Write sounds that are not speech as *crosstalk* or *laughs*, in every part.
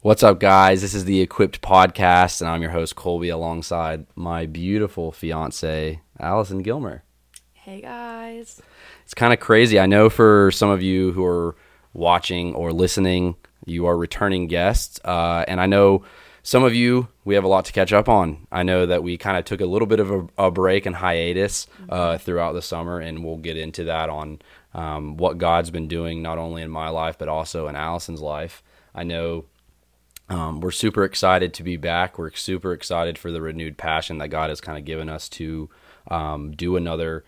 What's up, guys? This is the Equipped Podcast, and I'm your host, Colby, alongside my beautiful fiance, Alyson Gilmer. Hey guys. It's kind of crazy. I know for some of you who are watching or listening, you are returning guests. Uh, and I know some of you, we have a lot to catch up on. I know that we kind of took a little bit of a, a break and hiatus uh, throughout the summer, and we'll get into that on um, what God's been doing, not only in my life, but also in Alyson's life. I know um, we're super excited to be back. We're super excited for the renewed passion that God has kind of given us to um, do another,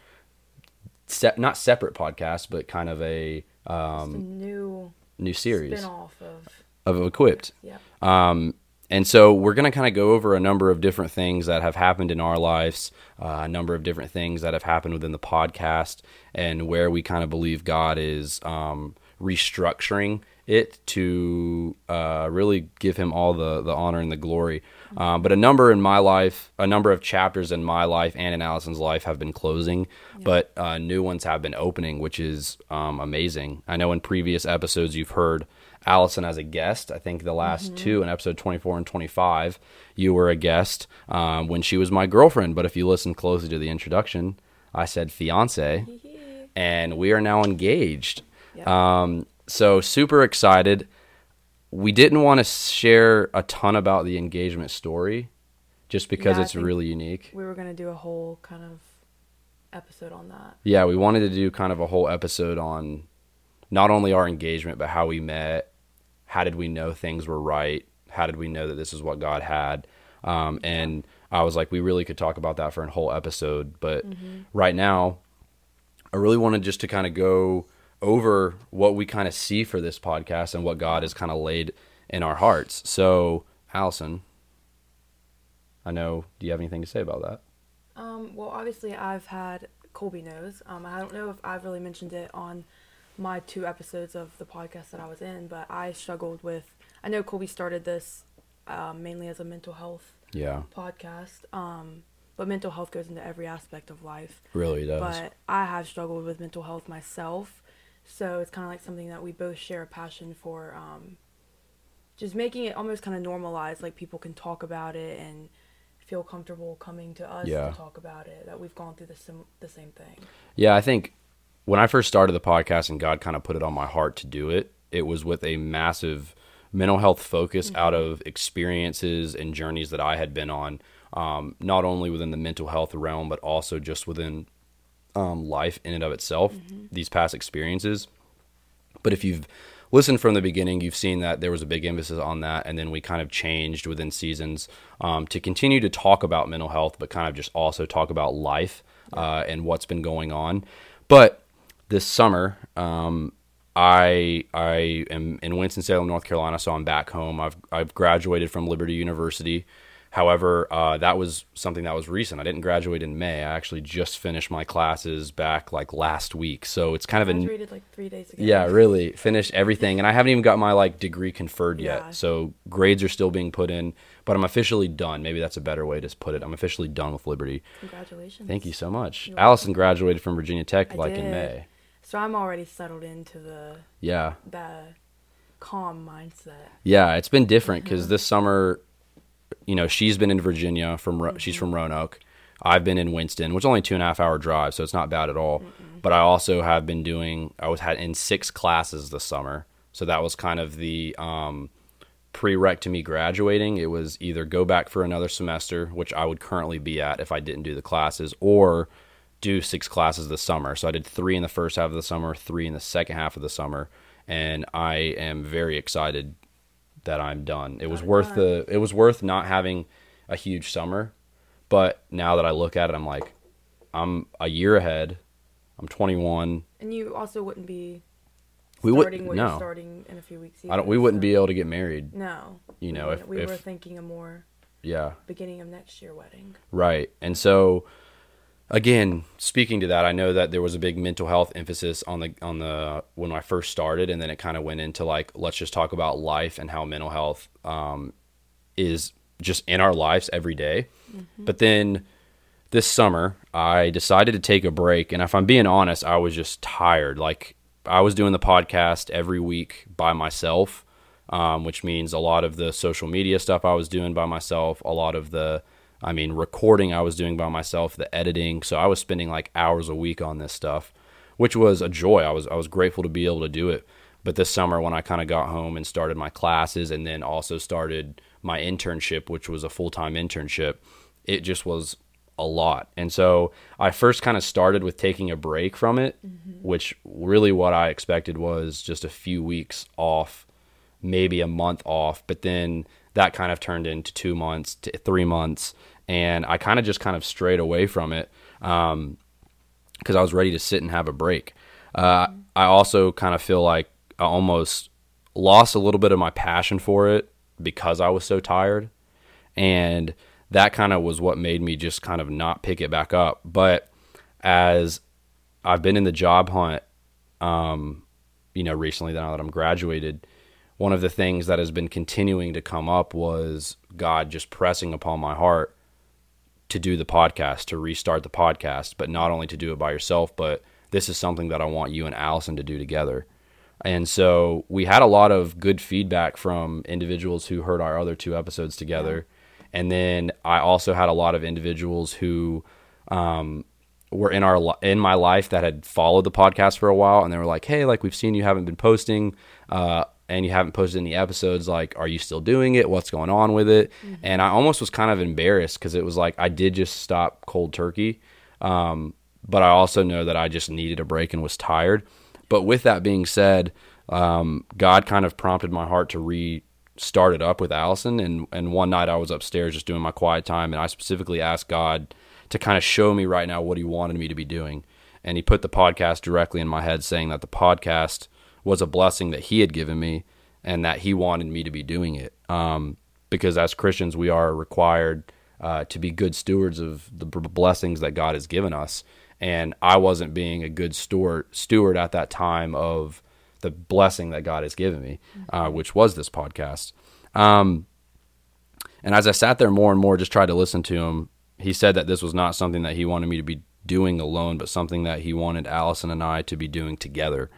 se- not separate podcast, but kind of a um, new new series spin-off of of Equipped. yeah. Um, and so we're going to kind of go over a number of different things that have happened in our lives, uh, a number of different things that have happened within the podcast, and where we kind of believe God is um, restructuring it to uh, really give Him all the the honor and the glory. Um, but a number in my life, a number of chapters in my life and in Alyson's life have been closing, but uh, new ones have been opening, which is um, amazing. I know in previous episodes you've heard Alyson as a guest. I think the last two in episode 24 and 25, you were a guest um, when she was my girlfriend. But if you listen closely to the introduction, I said fiance, and we are now engaged. Yeah. Um, so super excited. We didn't want to share a ton about the engagement story, just because Yeah, it's really unique. we were gonna do a whole kind of episode on that. Yeah, we wanted to do kind of a whole episode on not only our engagement, but how we met. How did we know things were right? How did we know that this is what God had? Um, and I was like, we really could talk about that for a whole episode. But right now, I really wanted just to kind of go over what we kind of see for this podcast and what God has kind of laid in our hearts. So, Alyson, I know, do you have anything to say about that? Um, well, obviously, I've had Colby knows. Um, I don't know if I've really mentioned it on my two episodes of the podcast that I was in, but I struggled with. I know Colby started this um, mainly as a mental health Yeah, podcast, um, but mental health goes into every aspect of life. really does. But I have struggled with mental health myself, so it's kind of like something that we both share a passion for. Um, just making it almost kind of normalized, like people can talk about it and feel comfortable coming to us Yeah. to talk about it. That we've gone through the sim- the same thing. Yeah, I think when I first started the podcast and God kind of put it on my heart to do it, it was with a massive mental health focus out of experiences and journeys that I had been on, um, not only within the mental health realm, but also just within um, life in and of itself, these past experiences. But if you've listened from the beginning, you've seen that there was a big emphasis on that, and then we kind of changed within seasons um, to continue to talk about mental health, but kind of just also talk about life uh, and what's been going on. But this summer, um, I I am in Winston Salem, North Carolina, so I'm back home. I've I've graduated from Liberty University. However, uh, that was something that was recent. I didn't graduate in May. I actually just finished my classes back like last week. So it's kind of I a graduated like three days ago. yeah, really finished everything, and I haven't even got my like degree conferred yet. Yeah. So grades are still being put in, but I'm officially done. Maybe that's a better way to put it. I'm officially done with Liberty. Congratulations. Thank you so much. You're Alyson graduated from Virginia Tech I like in. May. So I'm already settled into the Yeah, the calm mindset. yeah, it's been different because *laughs* this summer, you know, she's been in Virginia from Ro- she's from Roanoke. I've been in Winston, which is only two and a half hour drive, so it's not bad at all. But I also have been doing. I was had in six classes this summer, so that was kind of the um, prereq to me graduating. It was either go back for another semester, which I would currently be at if I didn't do the classes, or do six classes this summer. So I did three in the first half of the summer, three in the second half of the summer, and I am very excited that I'm done. It was worth done. the it was worth not having a huge summer, but now that I look at it, I'm like, I'm a year ahead. I'm 21. And you also wouldn't be We would- starting what no. you're starting in a few weeks. I don't. either, We wouldn't so- be able to get married. No. You know, we, if- we if- were thinking a more Yeah. beginning of next year wedding. Right. And so again, speaking to that, I know that there was a big mental health emphasis on the on the when I first started and then it kind of went into like let's just talk about life and how mental health um is just in our lives every day. But then this summer, I decided to take a break and if I'm being honest, I was just tired. Like I was doing the podcast every week by myself. um, which means a lot of the social media stuff I was doing by myself, a lot of the, I mean, recording I was doing by myself, the editing. So I was spending like hours a week on this stuff, which was a joy. I was I was grateful to be able to do it. But this summer, when I kind of got home and started my classes, and then also started my internship, which was a full time internship, it just was a lot. And so I first kind of started with taking a break from it, mm-hmm. which really what I expected was just a few weeks off, maybe a month off. But then that kind of turned into two months to three months. And I kind of just kind of strayed away from it because um, I was ready to sit and have a break. Uh, mm-hmm. I also kind of feel like I almost lost a little bit of my passion for it because I was so tired. And that kind of was what made me just kind of not pick it back up. But as I've been in the job hunt, um, you know, recently now that I'm graduated, one of the things that has been continuing to come up was God just pressing upon my heart to do the podcast, to restart the podcast, but not only to do it by yourself, but this is something that I want you and Alyson to do together. And so we had a lot of good feedback from individuals who heard our other two episodes together. And then I also had a lot of individuals who um, were in our in my life that had followed the podcast for a while, and they were like, "Hey, like we've seen you haven't been posting." Uh, and you haven't posted any episodes like are you still doing it what's going on with it mm-hmm. and i almost was kind of embarrassed because it was like i did just stop cold turkey um, but i also know that i just needed a break and was tired but with that being said um, god kind of prompted my heart to re it up with Alyson. And, and one night I was upstairs just doing my quiet time, and I specifically asked God to kind of show me right now what He wanted me to be doing. And He put the podcast directly in my head, saying that the podcast was a blessing that He had given me and that He wanted me to be doing it. Um, because as Christians, we are required uh, to be good stewards of the blessings that God has given us. And I wasn't being a good steward steward at that time of the blessing that God has given me, uh, mm-hmm. which was this podcast. Um, and as I sat there more and more, just tried to listen to him, he said that this was not something that he wanted me to be doing alone, but something that he wanted Alyson and I to be doing together.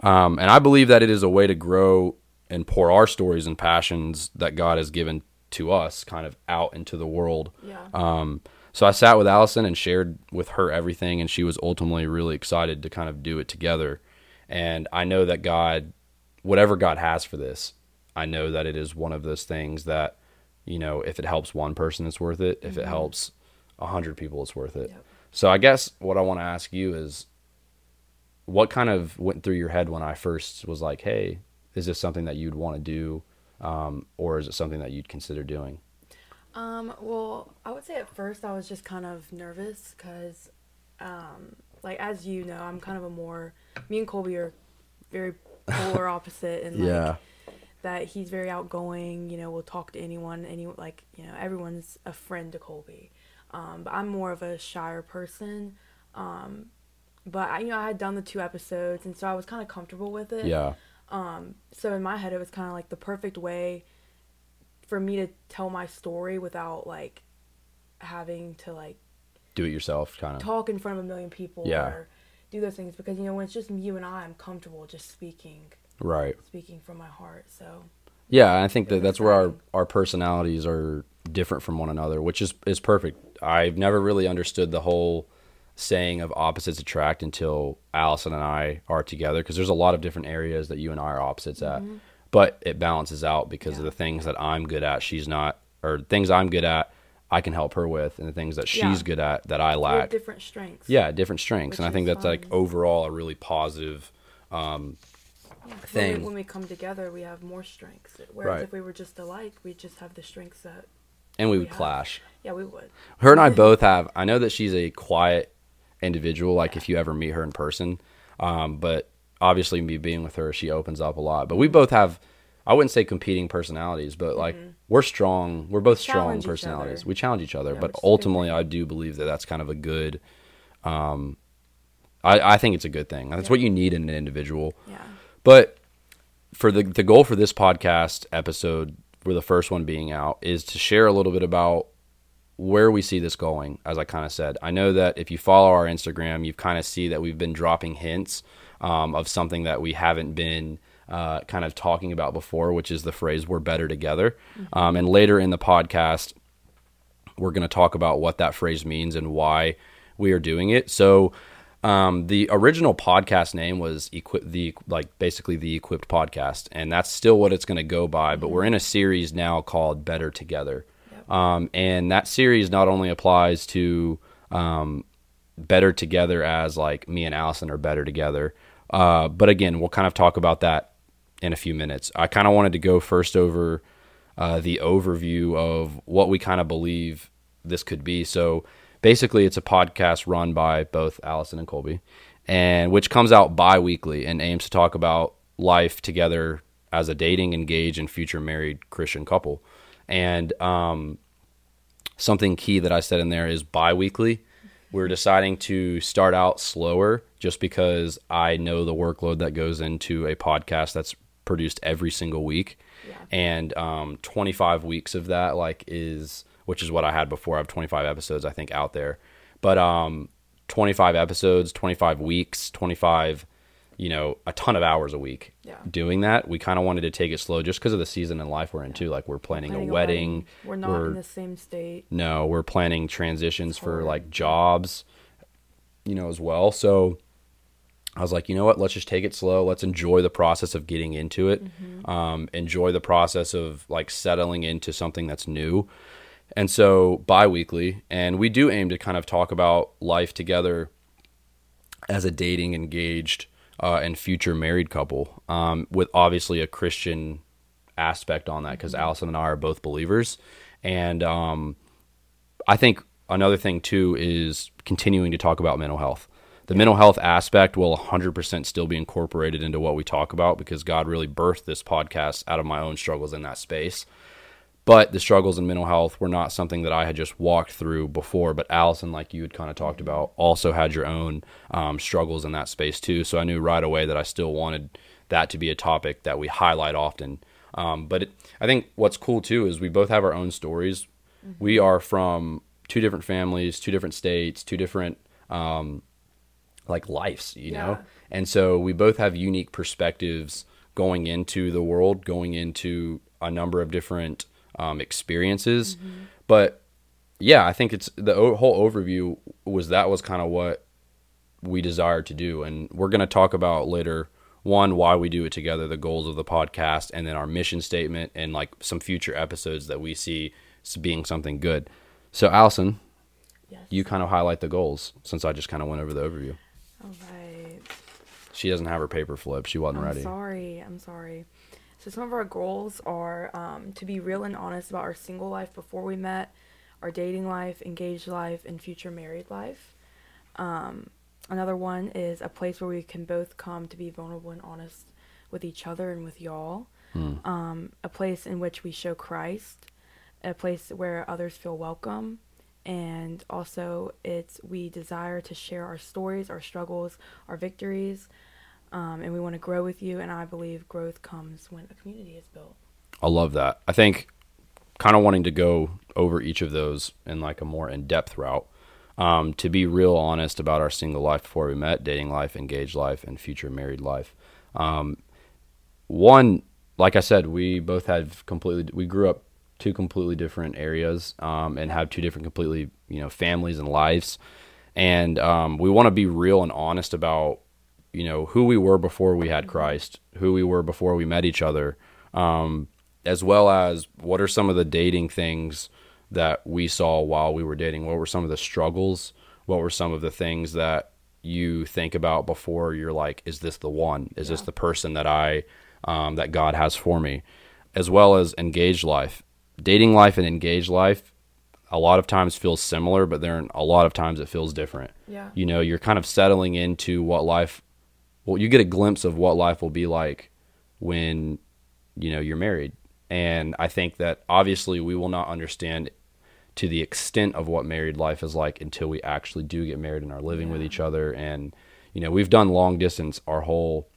Um, and I believe that it is a way to grow and pour our stories and passions that God has given to us kind of out into the world. Yeah. Um, so I sat with Alyson and shared with her everything, and she was ultimately really excited to kind of do it together. And I know that God, whatever God has for this, I know that it is one of those things that, you know, if it helps one person, it's worth it. If mm-hmm. it helps a hundred people, it's worth it. Yep. So I guess what I want to ask you is, what kind of went through your head when I first was like, "Hey, is this something that you'd want to do, um, or is it something that you'd consider doing?" Um, well, I would say at first I was just kind of nervous because, um, like as you know, I'm kind of a more me and Colby are very polar *laughs* opposite and like yeah. that he's very outgoing, you know, will talk to anyone, any like, you know, everyone's a friend to Colby. Um, but I'm more of a shyer person. Um, but I, you know, I had done the two episodes and so I was kind of comfortable with it. Yeah. Um, so in my head it was kind of like the perfect way for me to tell my story without like having to like do it yourself kind of talk in front of a million people yeah. or do those things because you know when it's just you and I, I'm comfortable just speaking. Right. Speaking from my heart. So. Yeah, I think that that's where our our personalities are different from one another, which is is perfect. I've never really understood the whole saying of opposites attract until Alyson and I are together because there's a lot of different areas that you and I are opposites mm-hmm. at. But it balances out because yeah. of the things that I'm good at, she's not, or things I'm good at, I can help her with, and the things that she's yeah. good at that I lack. different strengths. Yeah, different strengths, and I think that's fun. like overall a really positive um, yeah, thing. When we, when we, come together, we have more strengths. Whereas right. if we were just alike, we just have the strengths that. And we, we would have. clash. Yeah, we would. Her and I both have. I know that she's a quiet individual. Like if you ever meet her in person, um, but obviously me being with her, she opens up a lot. But we both have I wouldn't say competing personalities, but like mm-hmm. we're strong. We're both strong personalities. We challenge each other, yeah, but ultimately, I do believe that that's kind of a good. Um, I I think it's a good thing. That's yeah. what you need in an individual. Yeah. But for the the goal for this podcast episode, for the first one being out, is to share a little bit about where we see this going. As I kind of said, I know that if you follow our Instagram, you kind of see that we've been dropping hints um, of something that we haven't been uh, kind of talking about before, which is the phrase "we're better together." Um, and later in the podcast, we're going to talk about what that phrase means and why we are doing it. So, um, the original podcast name was equip the like basically the equipped podcast, and that's still what it's going to go by. But we're in a series now called Better Together, um, and that series not only applies to um, better together as like me and Alyson are better together, uh, but again, we'll kind of talk about that in a few minutes. I kind of wanted to go first over uh, the overview of what we kind of believe this could be. So basically, it's a podcast run by both Alyson and Colby, and which comes out bi-weekly and aims to talk about life together as a dating, engaged, and future married Christian couple. And um, something key that I said in there is bi-weekly. We're deciding to start out slower just because I know the workload that goes into a podcast that's produced every single week. Yeah. And um, 25 weeks of that, like, is which is what I had before. I have 25 episodes, I think, out there. But um, 25 episodes, 25 weeks, 25, you know, a ton of hours a week Yeah. doing that. We kind of wanted to take it slow just because of the season in life we're in, too. Like, we're planning, Planning a wedding. We're not in the same state. No, we're planning transitions for like jobs, you know, as well. So I was like, you know what? Let's just take it slow. Let's enjoy the process of getting into it. Um, enjoy the process of like settling into something that's new. And so bi-weekly, and we do aim to kind of talk about life together as a dating, engaged, uh, and future married couple, um, with obviously a Christian aspect on that because Alyson and I are both believers, and um, I think another thing too is continuing to talk about mental health. The mental health aspect will 100% still be incorporated into what we talk about because God really birthed this podcast out of my own struggles in that space. But the struggles in mental health were not something that I had just walked through before. But Alyson, like you had kind of talked about, also had your own um, struggles in that space too. So I knew right away that I still wanted that to be a topic that we highlight often. Um, but it, I think what's cool too is we both have our own stories. We are from two different families, two different states, two different um, like lives, you know? And so we both have unique perspectives going into the world, going into a number of different um, experiences. But yeah, I think it's the o- whole overview was that was kind of what we desired to do. And we're going to talk about later one, why we do it together, the goals of the podcast, and then our mission statement and like some future episodes that we see being something good. So, Alyson, Yes. you kind of highlight the goals since I just kind of went over the overview. All right. She doesn't have her paper flip. She wasn't I'm ready. sorry. I'm sorry. So some of our goals are um, to be real and honest about our single life before we met, our dating life, engaged life, and future married life. Um, another one is a place where we can both come to be vulnerable and honest with each other and with y'all. Um, a place in which we show Christ, a place where others feel welcome, and also it's we desire to share our stories, our struggles, our victories, um, and we want to grow with you. And I believe growth comes when a community is built. I love that. I think kind of wanting to go over each of those in like a more in depth route. Um, to be real honest about our single life before we met, dating life, engaged life, and future married life. Um, one, like I said, we both had completely, we grew up two completely different areas um, and have two different completely, you know, families and lives. And um, we want to be real and honest about, you know, who we were before we had Christ, who we were before we met each other, um, as well as what are some of the dating things that we saw while we were dating? What were some of the struggles? What were some of the things that you think about before you're like, is this the one? Is this the person that I, um, that God has for me? As well as engaged life. Dating life and engaged life a lot of times feels similar, but then a lot of times it feels different. Yeah. You know, you're kind of settling into what life, well, you get a glimpse of what life will be like when, you know, you're married. And I think that obviously we will not understand to the extent of what married life is like until we actually do get married and are living with each other. And, you know, we've done long distance our whole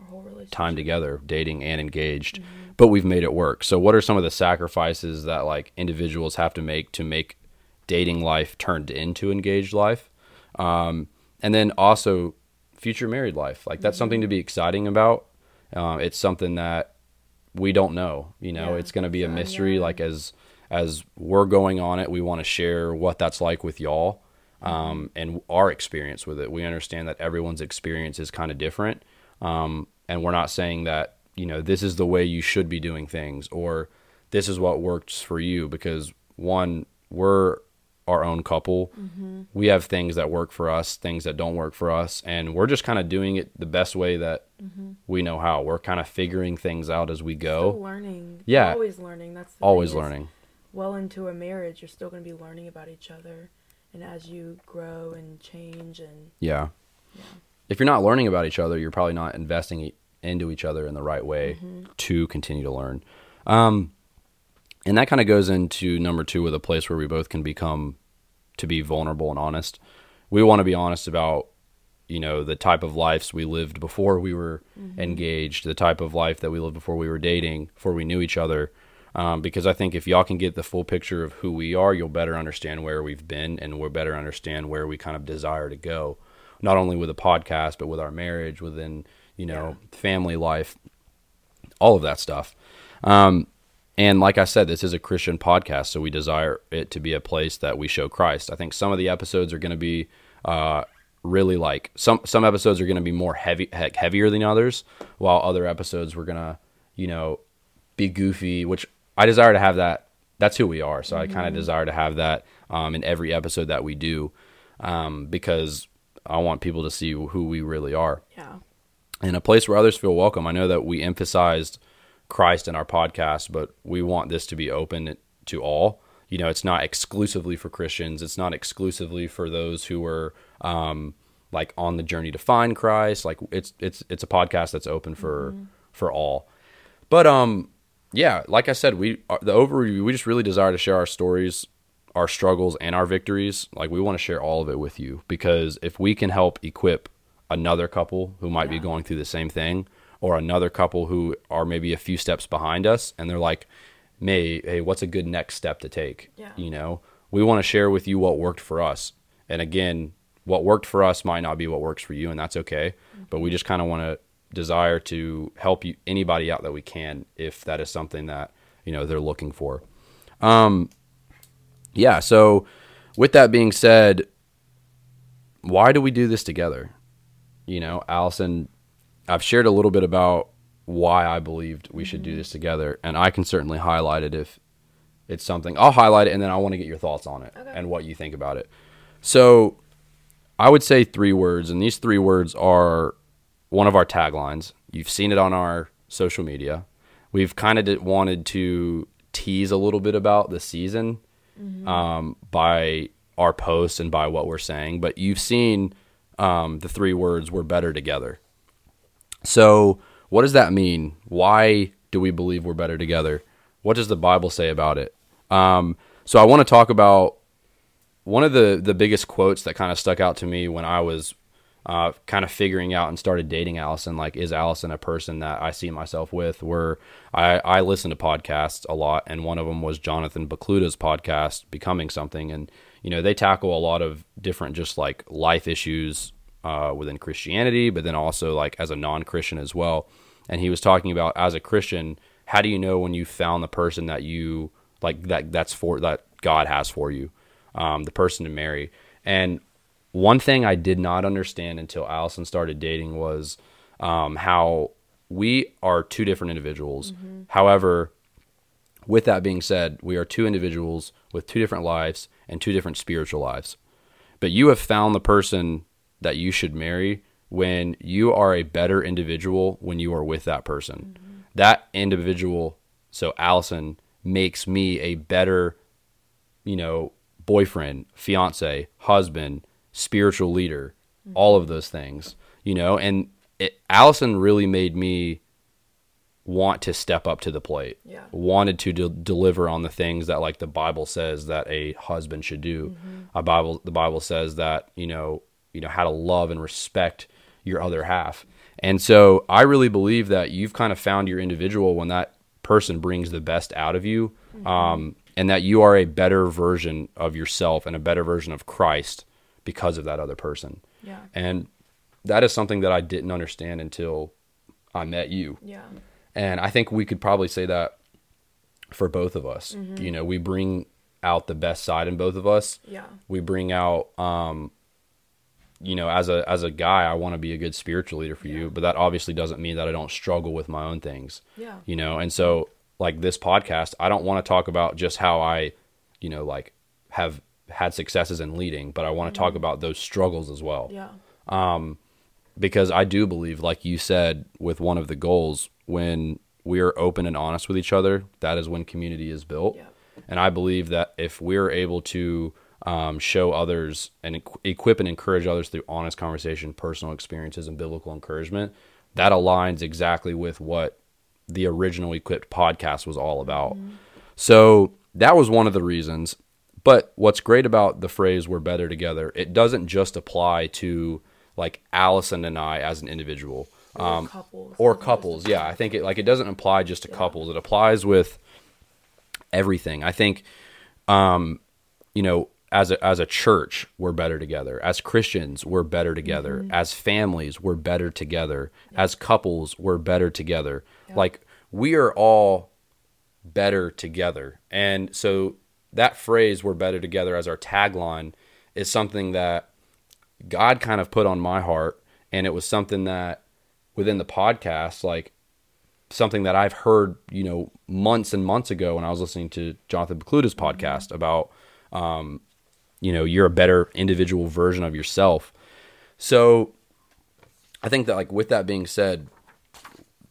Our whole time together, dating and engaged, but we've made it work. So, what are some of the sacrifices that like individuals have to make to make dating life turned into engaged life? Um, and then also future married life. Like that's something to be exciting about. Uh, it's something that we don't know. You know, Yeah, it's going to be a mystery. unknown. Like as as we're going on it, we want to share what that's like with y'all Mm-hmm. um, and our experience with it. We understand that everyone's experience is kind of different, um, and we're not saying that you know this is the way you should be doing things or this is what works for you because one we're our own couple Mm-hmm. we have things that work for us things that don't work for us and we're just kind of doing it the best way that we know how we're kind of figuring things out as we Still go learning. Yeah. Always learning. That's always learning Well into a marriage, you're still going to be learning about each other, and as you grow and change and yeah yeah. if you're not learning about each other, you're probably not investing into each other in the right way to continue to learn. Um, and that kind of goes into number two with a place where we both can become to be vulnerable and honest. We want to be honest about, you know, the type of lives we lived before we were engaged, the type of life that we lived before we were dating, before we knew each other. Um, because I think if y'all can get the full picture of who we are, you'll better understand where we've been and we'll better understand where we kind of desire to go, not only with the podcast, but with our marriage, within, you know, family life, all of that stuff. Um, and like I said, this is a Christian podcast, so we desire it to be a place that we show Christ. I think some of the episodes are going to be uh, really like some some episodes are going to be more heavy he- heavier than others, while other episodes we're gonna you know be goofy, which I desire to have that. That's who we are, so I kind of desire to have that um, in every episode that we do, um, because I want people to see who we really are yeah. In a place where others feel welcome. I know that we emphasized Christ in our podcast, but we want this to be open to all. You know, it's not exclusively for Christians. It's not exclusively for those who are um, like on the journey to find Christ. Like it's it's it's a podcast that's open for for all. But um, yeah, like I said, we uh, the overview. We just really desire to share our stories, our struggles, and our victories. Like we want to share all of it with you because if we can help equip another couple who might be going through the same thing, or another couple who are maybe a few steps behind us, and they're like, "May, hey, what's a good next step to take?" Yeah. You know, we want to share with you what worked for us, and again, what worked for us might not be what works for you, and that's okay. But we just kind of want to desire to help you anybody out that we can if that is something that you know they're looking for. Um, yeah. So, with that being said, why do we do this together? You know, Alyson, I've shared a little bit about why I believed we should do this together, and I can certainly highlight it if it's something. I'll highlight it, and then I want to get your thoughts on it Okay. and what you think about it. So, I would say three words, and these three words are one of our taglines. You've seen it on our social media. We've kind of wanted to tease a little bit about the season um, by our posts and by what we're saying, but you've seen um, the three words "we're better together." So, what does that mean? Why do we believe we're better together? What does the Bible say about it? Um, so, I want to talk about one of the the biggest quotes that kind of stuck out to me when I was uh, kind of figuring out and started dating Alyson. Like, is Alyson a person that I see myself with? Where I I listen to podcasts a lot, and one of them was Jonathan Pokluda's podcast, Becoming Something, and you know they tackle a lot of different just like life issues uh, within Christianity, but then also like as a non Christian as well. And he was talking about as a Christian, how do you know when you found the person that you like that that's for that God has for you? um, the person to marry. And one thing I did not understand until Alyson started dating was um, how we are two different individuals. However, with that being said, we are two individuals with two different lives and two different spiritual lives. But you have found the person that you should marry when you are a better individual when you are with that person. Mm-hmm. That individual, so Alyson, makes me a better you know, boyfriend, fiance, husband, spiritual leader, mm-hmm. all of those things, you know, and it, Alyson really made me want to step up to the plate. Yeah. Wanted to de- deliver on the things that like the Bible says that a husband should do. Mm-hmm. A Bible the Bible says that, you know, you know how to love and respect your other half. And so I really believe that you've kind of found your individual when that person brings the best out of you. Um, and that you are a better version of yourself and a better version of Christ because of that other person. Yeah. And that is something that I didn't understand until I met you. Yeah. And I think we could probably say that for both of us. Mm-hmm. You know, we bring out the best side in both of us. Yeah. We bring out um you know, as a as a guy, I want to be a good spiritual leader for you, but that obviously doesn't mean that I don't struggle with my own things. Yeah. You know, and so like this podcast, I don't want to talk about just how I, you know, like have had successes in leading, but I want to talk about those struggles as well Yeah. Um because I do believe, like you said, with one of the goals, when we are open and honest with each other, that is when community is built. Yeah. And I believe that if we're able to um, show others and equip and encourage others through honest conversation, personal experiences, and biblical encouragement, that aligns exactly with what the original Equipped podcast was all about. So that was one of the reasons. But what's great about the phrase "we're better together," it doesn't just apply to like Alyson and I as an individual, Or um, couples. or couples. Yeah, I think it like it doesn't apply just to couples. It applies with everything. I think, um, you know, as a as a church, we're better together. As Christians, we're better together. As families, we're better together. As couples, we're better together. Like we are all better together. And so that phrase "we're better together" as our tagline is something that God kind of put on my heart, and it was something that within the podcast, like something that I've heard, you know, months and months ago when I was listening to Jonathan Pokluda's podcast about, um, you know, you're a better individual version of yourself. So I think that, like, with that being said,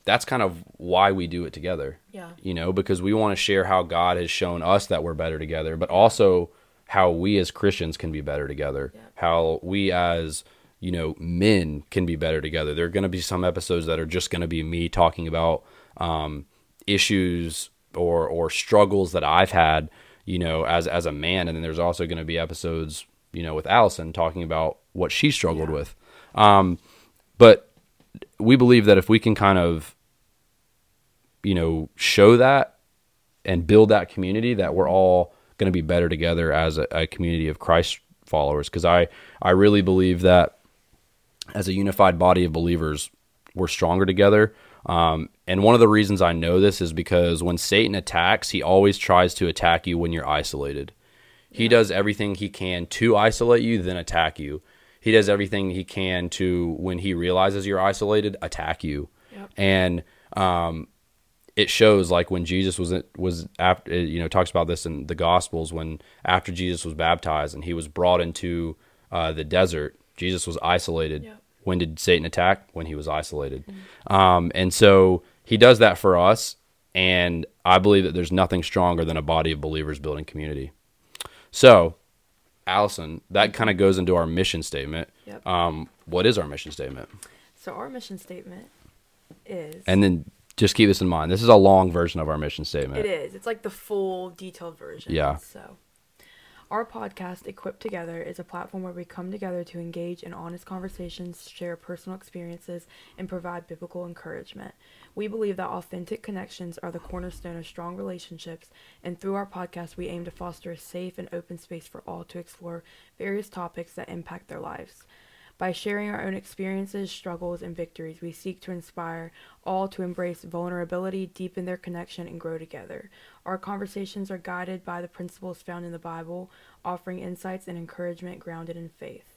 that's kind of why we do it together. Yeah. You know, because we want to share how God has shown us that we're better together, but also how we as Christians can be better together. Yeah. How we as, you know, men can be better together. There are going to be some episodes that are just going to be me talking about um, issues or or struggles that I've had, you know, as as a man, and then there's also going to be episodes, you know, with Alyson talking about what she struggled Yeah. with. Um, but we believe that if we can kind of you know show that and build that community that we're all going to be better together as a, a community of christ followers because i i really believe that as a unified body of believers we're stronger together um, and one of the reasons i know this is because when satan attacks he always tries to attack you when you're isolated he does everything he can to isolate you then attack you he does everything he can to when he realizes you're isolated attack you Yep. and um, it shows like when Jesus was was after you know talks about this in the Gospels when after Jesus was baptized and he was brought into uh, the desert, Jesus was isolated. Yeah. When did Satan attack? When he was isolated, um, and so he does that for us. And I believe that there's nothing stronger than a body of believers building community. So, Alyson, that kind of goes into our mission statement. Yep. Um, what is our mission statement? So our mission statement is. And then just keep this in mind. This is a long version of our mission statement. It is. It's like the full detailed version. Yeah. So, our podcast, Equipped Together, is a platform where we come together to engage in honest conversations, share personal experiences, and provide biblical encouragement. We believe that authentic connections are the cornerstone of strong relationships, and through our podcast, we aim to foster a safe and open space for all to explore various topics that impact their lives. By sharing our own experiences, struggles, and victories, we seek to inspire all to embrace vulnerability, deepen their connection, and grow together. Our conversations are guided by the principles found in the Bible, offering insights and encouragement grounded in faith.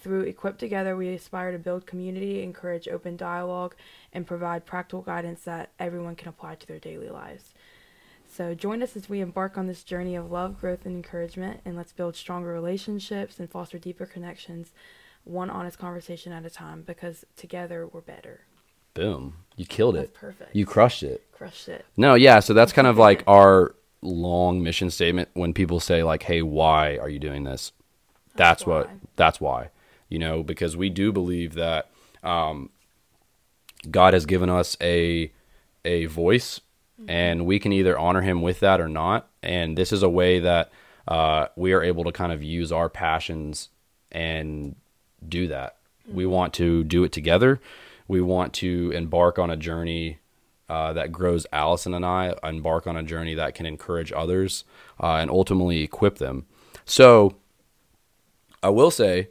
Through Equipped Together, we aspire to build community, encourage open dialogue, and provide practical guidance that everyone can apply to their daily lives. So join us as we embark on this journey of love, growth, and encouragement, and let's build stronger relationships and foster deeper connections, one honest conversation at a time, because together we're better. Boom. You killed That's it. perfect. You crushed it. crushed it. No, yeah, so that's kind of like our long mission statement when people say like, "Hey, why are you doing this?" That's, That's what that's why. You know, because we do believe that um God has given us a a voice and we can either honor him with that or not. And this is a way that uh, we are able to kind of use our passions and do that. We want to do it together. We want to embark on a journey uh, that grows Alyson and I, embark on a journey that can encourage others uh, and ultimately equip them. So, I will say,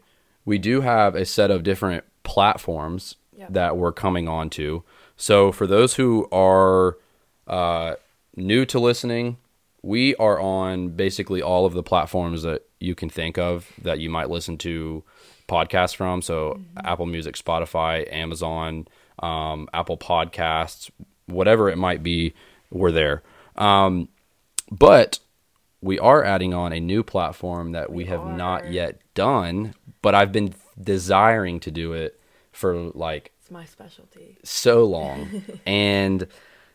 we do have a set of different platforms Yep. that we're coming on to. So for those who are uh, new to listening, we are on basically all of the platforms that you can think of that you might listen to podcasts from. So Apple Music, Spotify, Amazon, um, Apple Podcasts, whatever it might be, we're there. Um, but we are adding on a new platform that we, We have not yet done, but I've been desiring to do it for like It's my specialty. so long. *laughs* and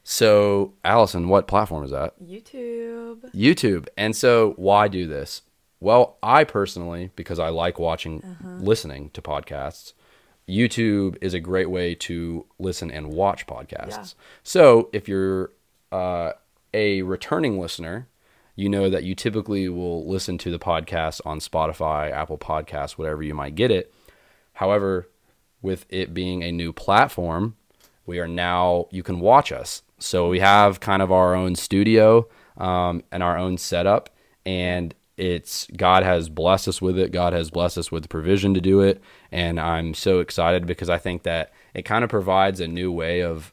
so, Alyson, what platform is that? YouTube. YouTube. And so, why do this? Well, I personally, because I like watching, listening to podcasts, YouTube is a great way to listen and watch podcasts. Yeah. So, if you're uh, a returning listener, you know that you typically will listen to the podcast on Spotify, Apple Podcasts, whatever you might get it. However, with it being a new platform, we are now you can watch us. So we have kind of our own studio um, and our own setup, and it's God has blessed us with it. God has blessed us with the provision to do it, and I'm so excited because I think that it kind of provides a new way of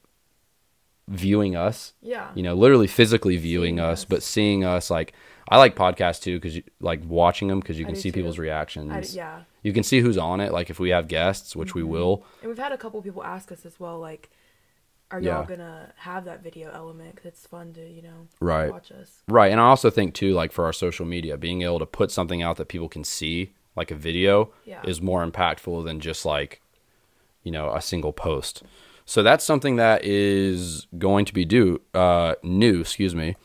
viewing us Yeah. you know, literally physically viewing Seeing us, us. but seeing us like I like podcasts too because like watching them because you can see too. people's reactions. I, yeah. You can see who's on it. Like if we have guests, which we mm-hmm. will. And we've had a couple people ask us as well, like, are y'all gonna have that video element? Because it's fun to, you know, Right. watch us. Right, and I also think too, like for our social media, being able to put something out that people can see, like a video, Yeah. is more impactful than just like, you know, a single post. So that's something that is going to be do uh, new. Excuse me.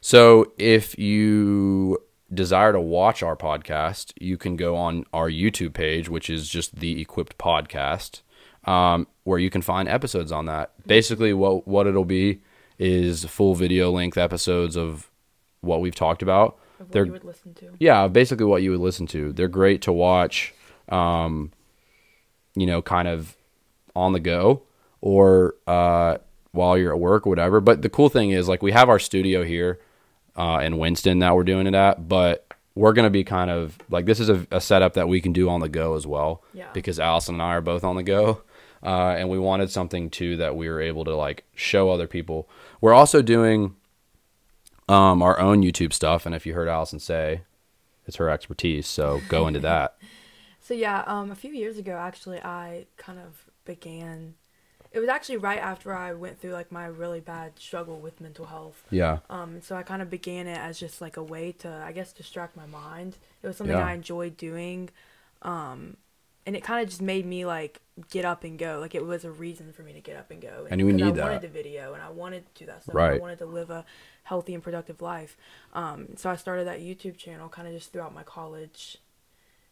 So if you desire to watch our podcast, you can go on our YouTube page, which is just the Equipped Podcast, um, where you can find episodes on that. Basically, what what it'll be is full video length episodes of what we've talked about. Of what They're you would listen to. yeah, basically what you would listen to. They're great to watch, um, you know, kind of on the go or uh, while you're at work or whatever. But the cool thing is, like, we have our studio here uh, in Winston that we're doing it at, but we're going to be kind of like this is a, a setup that we can do on the go as well. Yeah. Because Alyson and I are both on the go. Uh, and we wanted something too that we were able to like show other people. We're also doing um, our own YouTube stuff, and if you heard Alyson say, it's her expertise, so go into that. *laughs* So yeah, um, a few years ago, actually, I kind of began. It was actually right after I went through like my really bad struggle with mental health. Yeah, Um, and so I kind of began it as just like a way to, I guess, distract my mind. It was something Yeah. I enjoyed doing, um, and it kind of just made me like get up and go. Like it was a reason for me to get up and go. And we 'cause need I that. wanted to video and I wanted to do that stuff. and I wanted to live a healthy and productive life. Um, so I started that YouTube channel kind of just throughout my college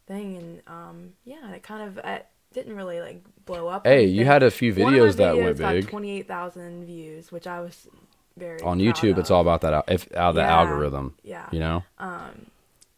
thing, and um, yeah, and it kind of it didn't really like blow up. hey, you had a few videos that videos went big Twenty-eight thousand views, which I was very on YouTube. It's all about that if out the Yeah. algorithm. Yeah. You know, Um,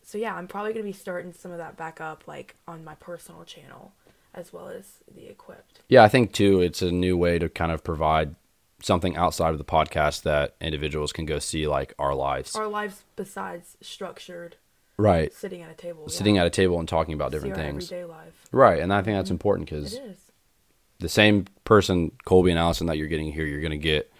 So yeah, I'm probably gonna be starting some of that back up, like on my personal channel, as well as the equipped. yeah, I think too, it's a new way to kind of provide something outside of the podcast that individuals can go see, like our lives. Our lives, besides structured, right, sitting at a table, sitting at a table and talking about different things. everyday life. Right, and I think that's important because the same person, Colby and Alyson, that you're getting here, you're going to get,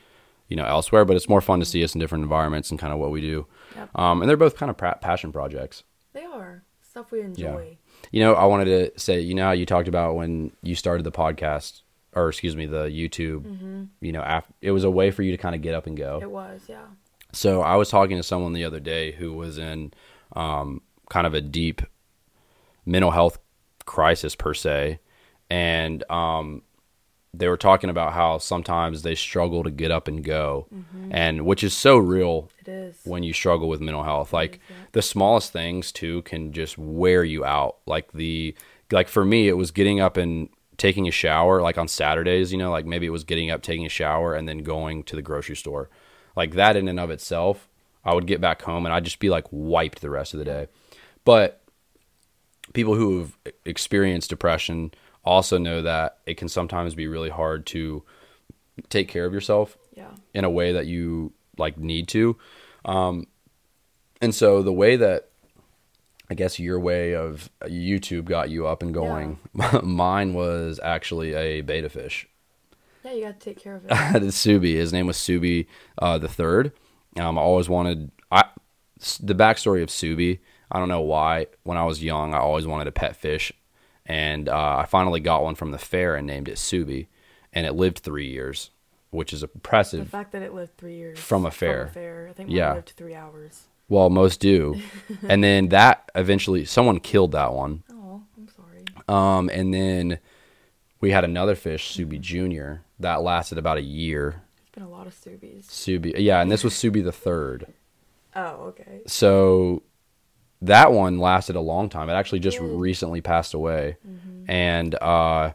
you know, elsewhere. But it's more fun to see us in different environments and kind of what we do. Yep. Um, and they're both kind of pra- passion projects. They are stuff we enjoy. You know, I wanted to say, you know, how you talked about when you started the podcast, or excuse me, the YouTube. You know, af- it was a way for you to kind of get up and go. It was, yeah. So I was talking to someone the other day who was in um, kind of a deep mental health crisis per se, and um, they were talking about how sometimes they struggle to get up and go, and which is so real It is. when you struggle with mental health. Like is, yeah. the smallest things too can just wear you out. Like the like for me, it was getting up and taking a shower. Like on Saturdays, you know, like maybe it was getting up, taking a shower, and then going to the grocery store. Like that in and of itself, I would get back home and I'd just be like wiped the rest of the day. But people who have experienced depression also know that it can sometimes be really hard to take care of yourself yeah. in a way that you like need to. Um, and so the way that I guess your way of YouTube got you up and going, *laughs* mine was actually a betta fish. Yeah, you got to take care of it. *laughs* Subi. His name was Subi uh, the third. Um, I always wanted I the backstory of Subi. I don't know why. When I was young, I always wanted a pet fish, and uh, I finally got one from the fair and named it Subi, and it lived three years, which is impressive. the fact that it lived three years From a fair. From a fair. I think Yeah. lived three hours. Well, most do, *laughs* and then that eventually someone killed that one, Oh, I'm sorry. um, and then we had another fish, Subi Junior, that lasted about a year. Been a lot of Subies. Subi, yeah, and this was Subi the third. Oh, okay. so that one lasted a long time. It actually just recently passed away. And uh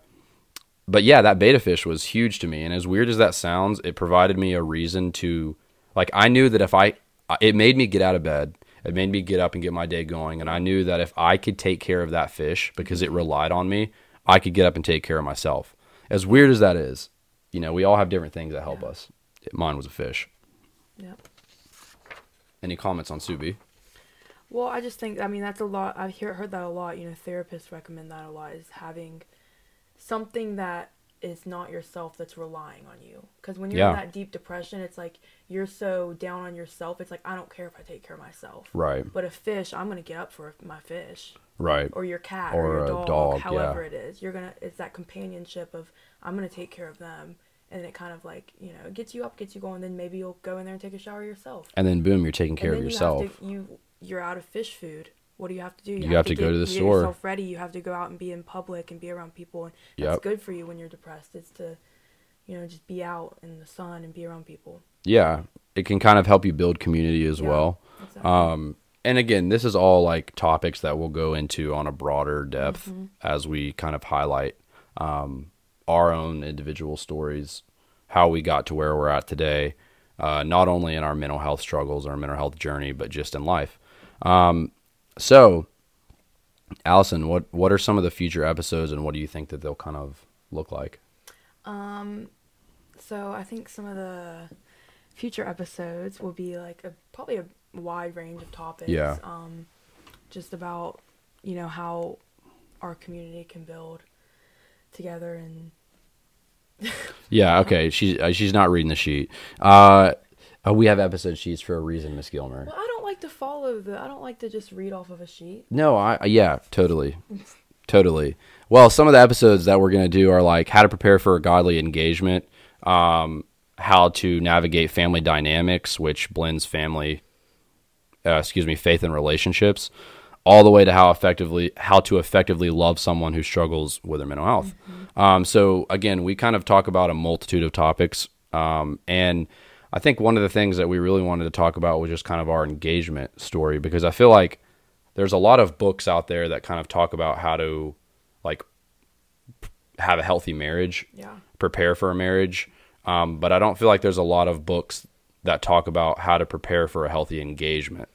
but yeah, that betta fish was huge to me. And as weird as that sounds, it provided me a reason to like I knew that if I it made me get out of bed. It made me get up and get my day going. And I knew that if I could take care of that fish because it relied on me, I could get up and take care of myself. As weird as that is, you know, we all have different things that help Yeah. us. Mine was a fish. Yep. Any comments on Subi? Well, I just think I mean that's a lot. I've hear, heard that a lot. You know, therapists recommend that a lot. Is having something that is not yourself that's relying on you. Because when you're Yeah. in that deep depression, it's like you're so down on yourself. It's like I don't care if I take care of myself. Right. But a fish, I'm gonna get up for my fish Right. or your cat Or or, a your dog, dog, however yeah. it is. You're gonna. It's that companionship of I'm gonna take care of them. And it kind of like you know gets you up, gets you going. Then maybe you'll go in there and take a shower yourself. and then boom, you're taking care of yourself. You, have to, you you're out of fish food. What do you have to do? You have to go to the get store. yourself ready. You have to go out and be in public and be around people. And that's good for you when you're depressed. It's to, you know, just be out in the sun and be around people. yeah, it can kind of help you build community as Yeah. well. Exactly. Um, and again, this is all like topics that we'll go into on a broader depth Mm-hmm. as we kind of highlight um, our own individual stories, how we got to where we're at today, uh, not only in our mental health struggles, our mental health journey, but just in life. Um, so, Alyson, what what are some of the future episodes, and what do you think that they'll kind of look like? Um, so I think some of the future episodes will be like a probably a wide range of topics. Yeah. Um, just about you know how our community can build together and *laughs* Yeah, okay. She's uh, she's not reading the sheet. Uh, uh, we have episode sheets for a reason, Miss Gilmer. well, I don't like to follow the. I don't like to just read off of a sheet. No, I yeah, totally, totally. Well, some of the episodes that we're gonna do are like how to prepare for a godly engagement, um, how to navigate family dynamics, which blends family, uh, excuse me, faith and relationships, all the way to how effectively how to effectively love someone who struggles with their mental health. Um, so again, we kind of talk about a multitude of topics, um, and I think one of the things that we really wanted to talk about was just kind of our engagement story because I feel like there's a lot of books out there that kind of talk about how to like have a healthy marriage Yeah. prepare for a marriage. Um, but I don't feel like there's a lot of books that talk about how to prepare for a healthy engagement,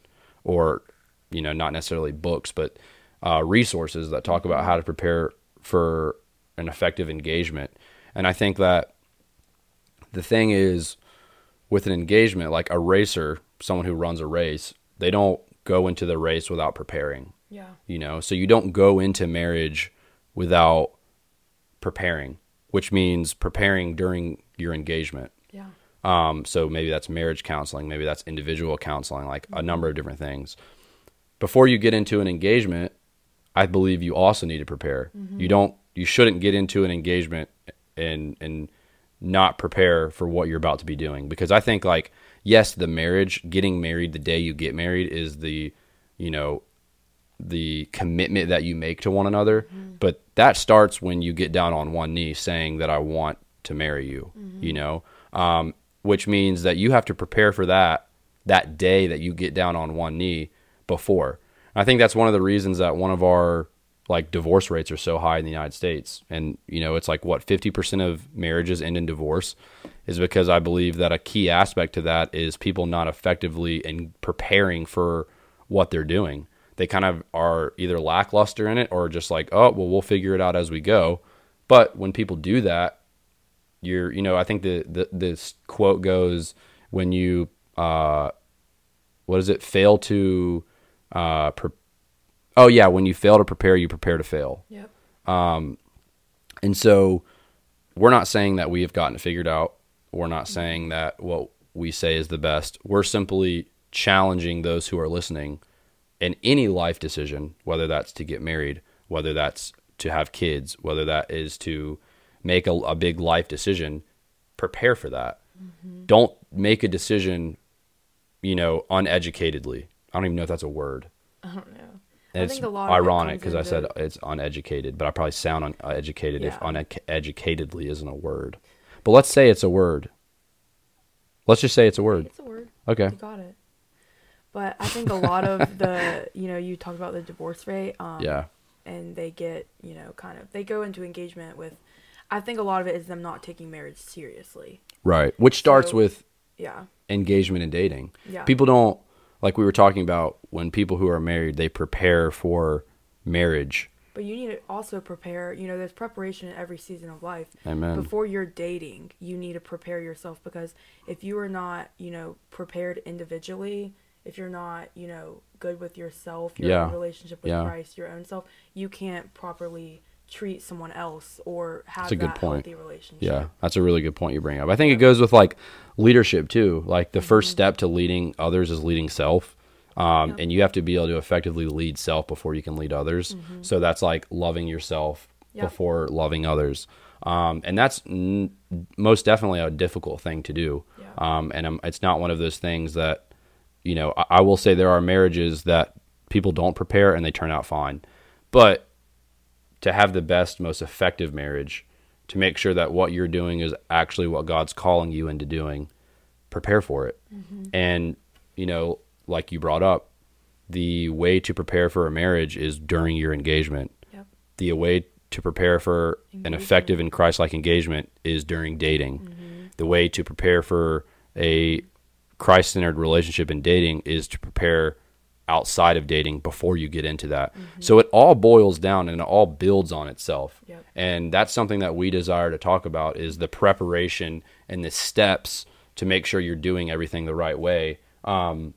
or you know, not necessarily books, but uh, resources that talk about how to prepare for an effective engagement. And I think that the thing is with an engagement, like a racer, someone who runs a race, they don't go into the race without preparing Yeah. you know so you don't go into marriage without preparing which means preparing during your engagement Yeah. um, so maybe that's marriage counseling maybe that's individual counseling like a number of different things before you get into an engagement i believe you also need to prepare you don't you shouldn't get into an engagement and and not prepare for what you're about to be doing. Because i think like yes the marriage getting married the day you get married is the you know the commitment that you make to one another. But that starts when you get down on one knee saying that i want to marry you you know? Um, which means that you have to prepare for that that day that you get down on one knee before. I think that's one of the reasons that one of our like divorce rates are so high in the united states and you know it's like what 50% of marriages end in divorce is because i believe that a key aspect to that is people not effectively in preparing for what they're doing they kind of are either lackluster in it or just like, oh, well, we'll figure it out as we go. But when people do that, you're, you know, I think the, the this quote goes, when you, uh, what is it, fail to, uh, oh yeah, when you fail to prepare, you prepare to fail. Yep. Um, and so we're not saying that we have gotten it figured out. We're not mm-hmm. saying that what we say is the best. We're simply challenging those who are listening in any life decision, whether that's to get married, whether that's to have kids, whether that is to make a, a big life decision, prepare for that. Mm-hmm. Don't make a decision, you know, uneducatedly. I don't even know if that's a word. I don't know. And I it's think a lot ironic because I said it's uneducated, but I probably sound uneducated if uneducatedly isn't a word. But let's say it's a word. Let's just say it's a word. It's a word. Okay. You got it. But I think a lot of the, *laughs* you know, you talked about the divorce rate. Um, Yeah. And they get, you know, kind of, they go into engagement with, I think a lot of it is them not taking marriage seriously. Right. Which starts So- with Yeah. engagement and dating. Yeah. People don't like we were talking about when people who are married, they prepare for marriage. But you need to also prepare, you know, there's preparation in every season of life. Amen. Before you're dating, you need to prepare yourself because if you are not, you know, prepared individually, if you're not, you know, good with yourself, your Yeah. relationship with Yeah. Christ, your own self, you can't properly treat someone else or have That's a good point. healthy relationship. Yeah, that's a really good point you bring up. I think it goes with like leadership too. Like the first Mm-hmm. step to leading others is leading self. Um, Yeah. And you have to be able to effectively lead self before you can lead others. So that's like loving yourself Mm-hmm. Yeah. before loving others. Um, and that's n- most definitely a difficult thing to do. Yeah. Um, and um, it's not one of those things that, you know, I, I will say there are marriages that people don't prepare and they turn out fine. But to have the best, most effective marriage, to make sure that what you're doing is actually what God's calling you into doing, prepare for it. Mm-hmm. And, you know, like you brought up, the way to prepare for a marriage is during your engagement. Yep. The way to prepare for an effective and Christ like engagement is during dating. Mm-hmm. The way to prepare for a Christ centered relationship in dating is to prepare outside of dating before you get into that. So it all boils down and it all builds on itself. Yep. And that's something that we desire to talk about is the preparation and the steps to make sure you're doing everything the right way. Um,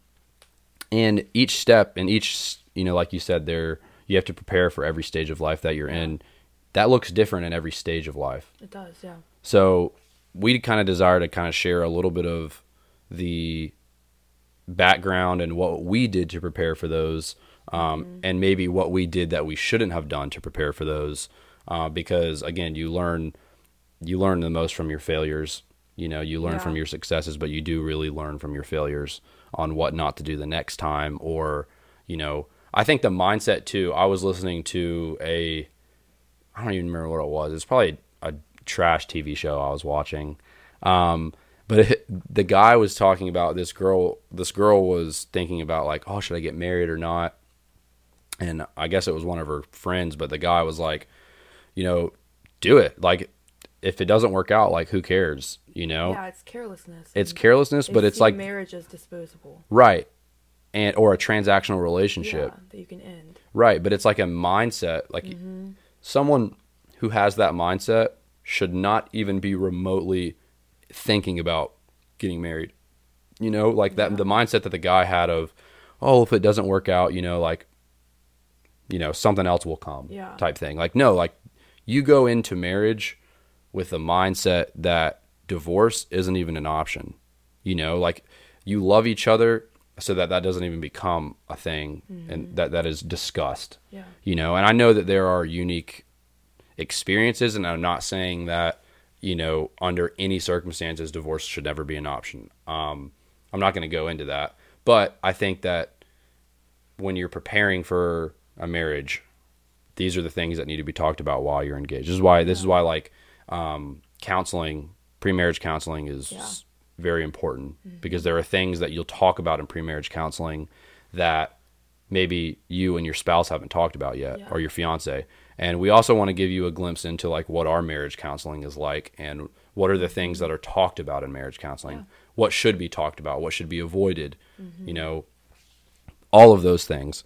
and each step and each, you know, like you said, there you have to prepare for every stage of life that you're in. That looks different in every stage of life. It does, yeah. So we kind of desire to kind of share a little bit of the background and what we did to prepare for those, um, and maybe what we did that we shouldn't have done to prepare for those. Uh, because again, you learn you learn the most from your failures. You know, you learn Yeah. from your successes, but you do really learn from your failures on what not to do the next time. Or, you know, I think the mindset too. I was listening to a I don't even remember what it was. It's probably a trash TV show I was watching. Um, but it, the guy was talking about this girl. This girl was thinking about like, oh, should I get married or not? And I guess it was one of her friends. But the guy was like, you know, do it. Like, if it doesn't work out, like, who cares? You know, Yeah, it's carelessness. it's carelessness, but it's like marriage is disposable. right, and or a transactional relationship. Yeah, that you can end. Right, but it's like a mindset. Like Mm-hmm. someone who has that mindset should not even be remotely thinking about getting married. You know, like that Yeah. the mindset that the guy had of, oh, if it doesn't work out, you know, like you know, something else will come Yeah. type thing. Like no, like you go into marriage with the mindset that divorce isn't even an option. You know, like you love each other so that that doesn't even become a thing and mm-hmm. that that is discussed Yeah. you know and i know that there are unique experiences and i'm not saying that you know under any circumstances divorce should never be an option um, i'm not going to go into that but i think that when you're preparing for a marriage these are the things that need to be talked about while you're engaged this is why this is why like um, counseling pre-marriage counseling is Yeah. very important because there are things that you'll talk about in pre-marriage counseling that maybe you and your spouse haven't talked about yet Yeah. or your fiance and we also want to give you a glimpse into like what our marriage counseling is like and what are the things that are talked about in marriage counseling Yeah. what should be talked about what should be avoided you know all of those things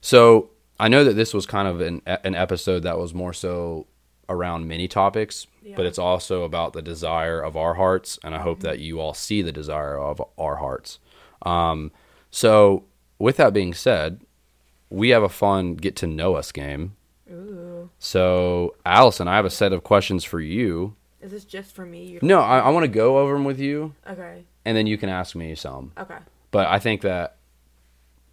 so I know that this was kind of an an episode that was more so around many topics, but it's also about the desire of our hearts, and I hope that you all see the desire of our hearts. Um, so, with that being said, we have a fun get to know us game. Ooh. So, Alyson, I have a set of questions for you. Is this just for me? You're No, I, I want to go over them with you, Okay. and then you can ask me some. Okay. But I think that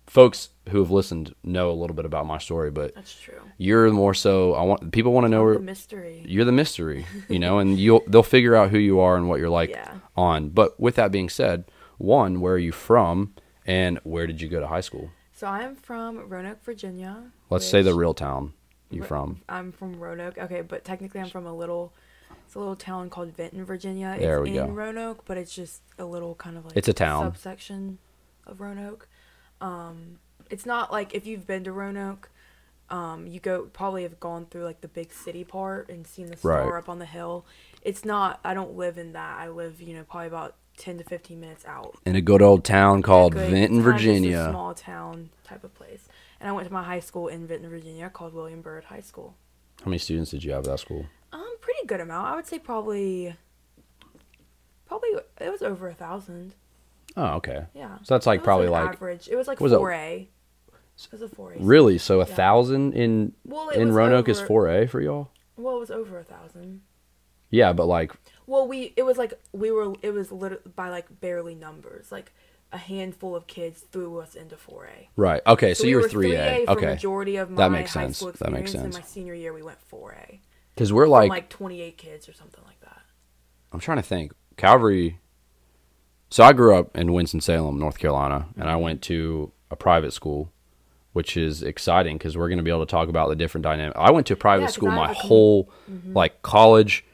folks who have listened know a little bit about my story, but That's true. you're more so. I want people want to know The mystery. you're the mystery, you know, *laughs* and you'll they'll figure out who you are and what you're like Yeah. on. But with that being said, one, where are you from, and where did you go to high school? So I'm from Roanoke, Virginia. Let's say the real town you Ro- from. I'm from Roanoke. Okay, but technically I'm from a little it's a little town called Vinton, Virginia. There it's we in go. Roanoke, but it's just a little kind of like It's a town. subsection of Roanoke. Um it's not like if you've been to Roanoke, um, you go probably have gone through like the big city part and seen the star Right. up on the hill. It's not I don't live in that. I live, you know, probably about ten to fifteen minutes out. In a good old town called Vinton, it's kinda a Virginia. small town type of place. And I went to my high school in Vinton, Virginia called William Byrd High School. How many students did you have at that school? Um, pretty good amount. I would say probably, probably it was over a thousand. Oh, okay. Yeah. So that's like was probably like average. It was like was it- four A. It was a four A. really so a Yeah. thousand in Well, in Roanoke is four A for y'all. Well, it was over a thousand. Yeah, but like Well, we it was like we were it was lit by like barely numbers. Like a handful of kids threw us into four A. right. Okay, so, we you were were three A. for Okay, majority of my That makes high sense. school That makes sense. In my senior year, we went four A. because we're Like, like like twenty eight kids or something like that. I'm trying to think. Calvary. So I grew up in Winston Salem, North Carolina, and I went to a private school, which is exciting because we're going to be able to talk about the different dynamics. I went to a private Yeah, school my a whole like college,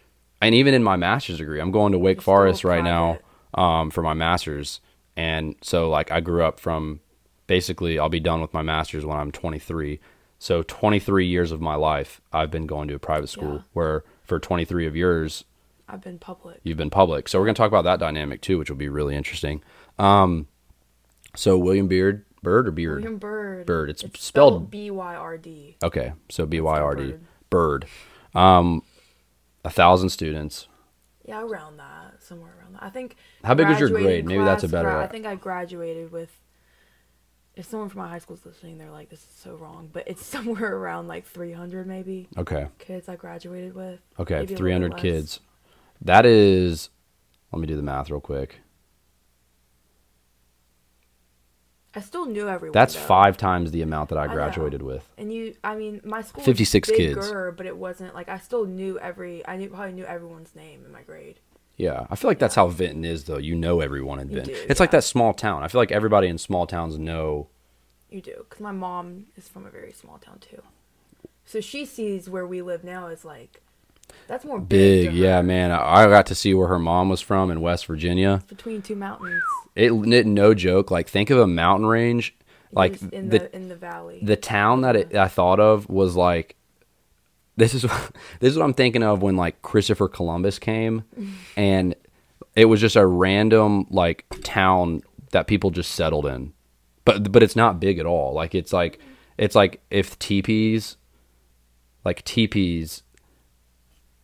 and even in my master's degree. I'm going to Wake You're Forest right now um, for my master's, and so like I grew up from basically I'll be done with my master's when I'm 23. So 23 years of my life I've been going to a private school Yeah. where for 23 of yours I've been public. you've been public. So we're going to talk about that dynamic too, which will be really interesting. Um, so William Beard, Bird or Beard? William Bird. Bird. It's spelled- B Y R D. Okay, so B Y R D, Bird. Um, a thousand students. Yeah, around that, somewhere. I think. How big was your grade? Maybe that's a better- I think I graduated with. If someone from my high school's listening, they're like, "This is so wrong," but it's *laughs* somewhere around like 300 maybe Okay, kids I graduated with. okay, Maybe a little three hundred kids. That is. Let me do the math real quick. I still knew everyone. That's though. five times the amount that I graduated with. And you, I mean, my school 56 was kids. but it wasn't like I still knew every. I knew probably knew everyone's name in my grade. Yeah, I feel like that's how Vinton is, though. You know everyone in Vinton. do, it's like that small town. I feel like everybody in small towns know. You do, because my mom is from a very small town too. So she sees where we live now as like, that's more big. Big, yeah, man. I got to see where her mom was from in West Virginia. Between two mountains, It, it no joke. Like think of a mountain range. Like in the the, in the valley. the town that it, I thought of was like. This is *laughs* this is what I'm thinking of when like Christopher Columbus came, and it was just a random like town that people just settled in, but but it's not big at all. Like it's like it's like if teepees, like teepees,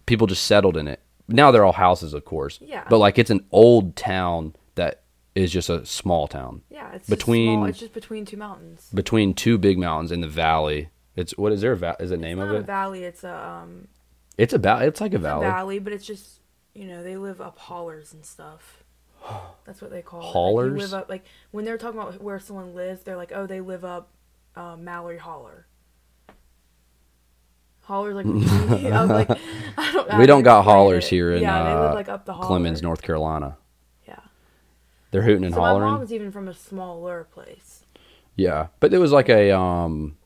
people just settled in it. Now they're all houses, of course. Yeah. But like it's an old town that is just a small town yeah, it's between- Just small. It's just between two mountains. between two big mountains in the valley. It's what is there? A va- is the name of it? valley. It's a um, It's a valley. It's like a valley. valley, but it's just you know they live up hollers and stuff. *gasps* That's what they call it. Like, live up like when they're talking about where someone lives, they're like, oh, they live up uh, Mallory Holler. Hollers like, *laughs* I'm like *laughs* I don't, I We don't got hollers it. here in yeah, they uh, live like up the holler. Clemmons, North Carolina. Yeah. They're hooting and so my mom's even from a smaller place. Yeah, but it was like a um,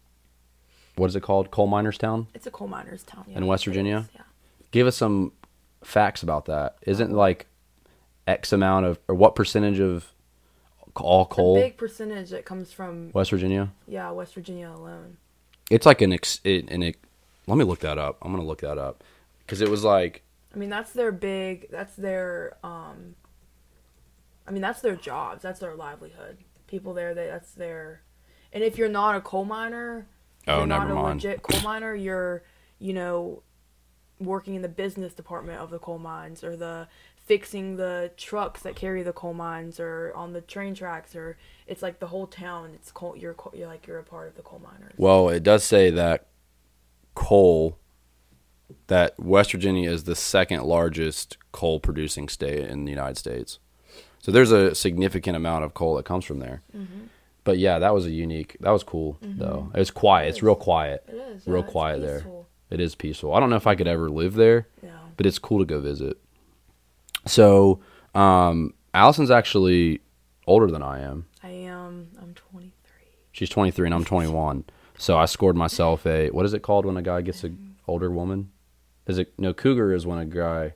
what is it called? Coal miners town. It's a coal miners town. Yeah, In West Virginia? Yeah. Give us some facts about that. Isn't like X amount of or what percentage of all It's a coal big percentage that comes from West Virginia? yeah West Virginia alone. It's like an ex. It, an ex, let me look that up. I'm gonna look that up because it was like I mean, that's their big. That's their. um I mean, that's their jobs. That's their livelihood. People there, they, that's their. And if you're not a coal miner, Oh, you're never not a mind. legit coal miner, you're, you know, working in the business department of the coal mines or the fixing the trucks that carry the coal mines or on the train tracks or it's like the whole town. It's coal. You're you're like you're a part of the coal miners. Well, it does say that coal that West Virginia is the second largest coal producing state in the United States. So there's a significant amount of coal that comes from there. Mm-hmm. But yeah, that was a unique. That was cool though. It's quiet. It's real quiet. It is Real yeah, quiet there. It is peaceful. I don't know if I could ever live there, Yeah. but it's cool to go visit. So, um, Allison's actually older than I am. I am. I'm 23. She's 23 and I'm 21. So I scored myself a what is it called when a guy gets an older woman? Is it no cougar is when a guy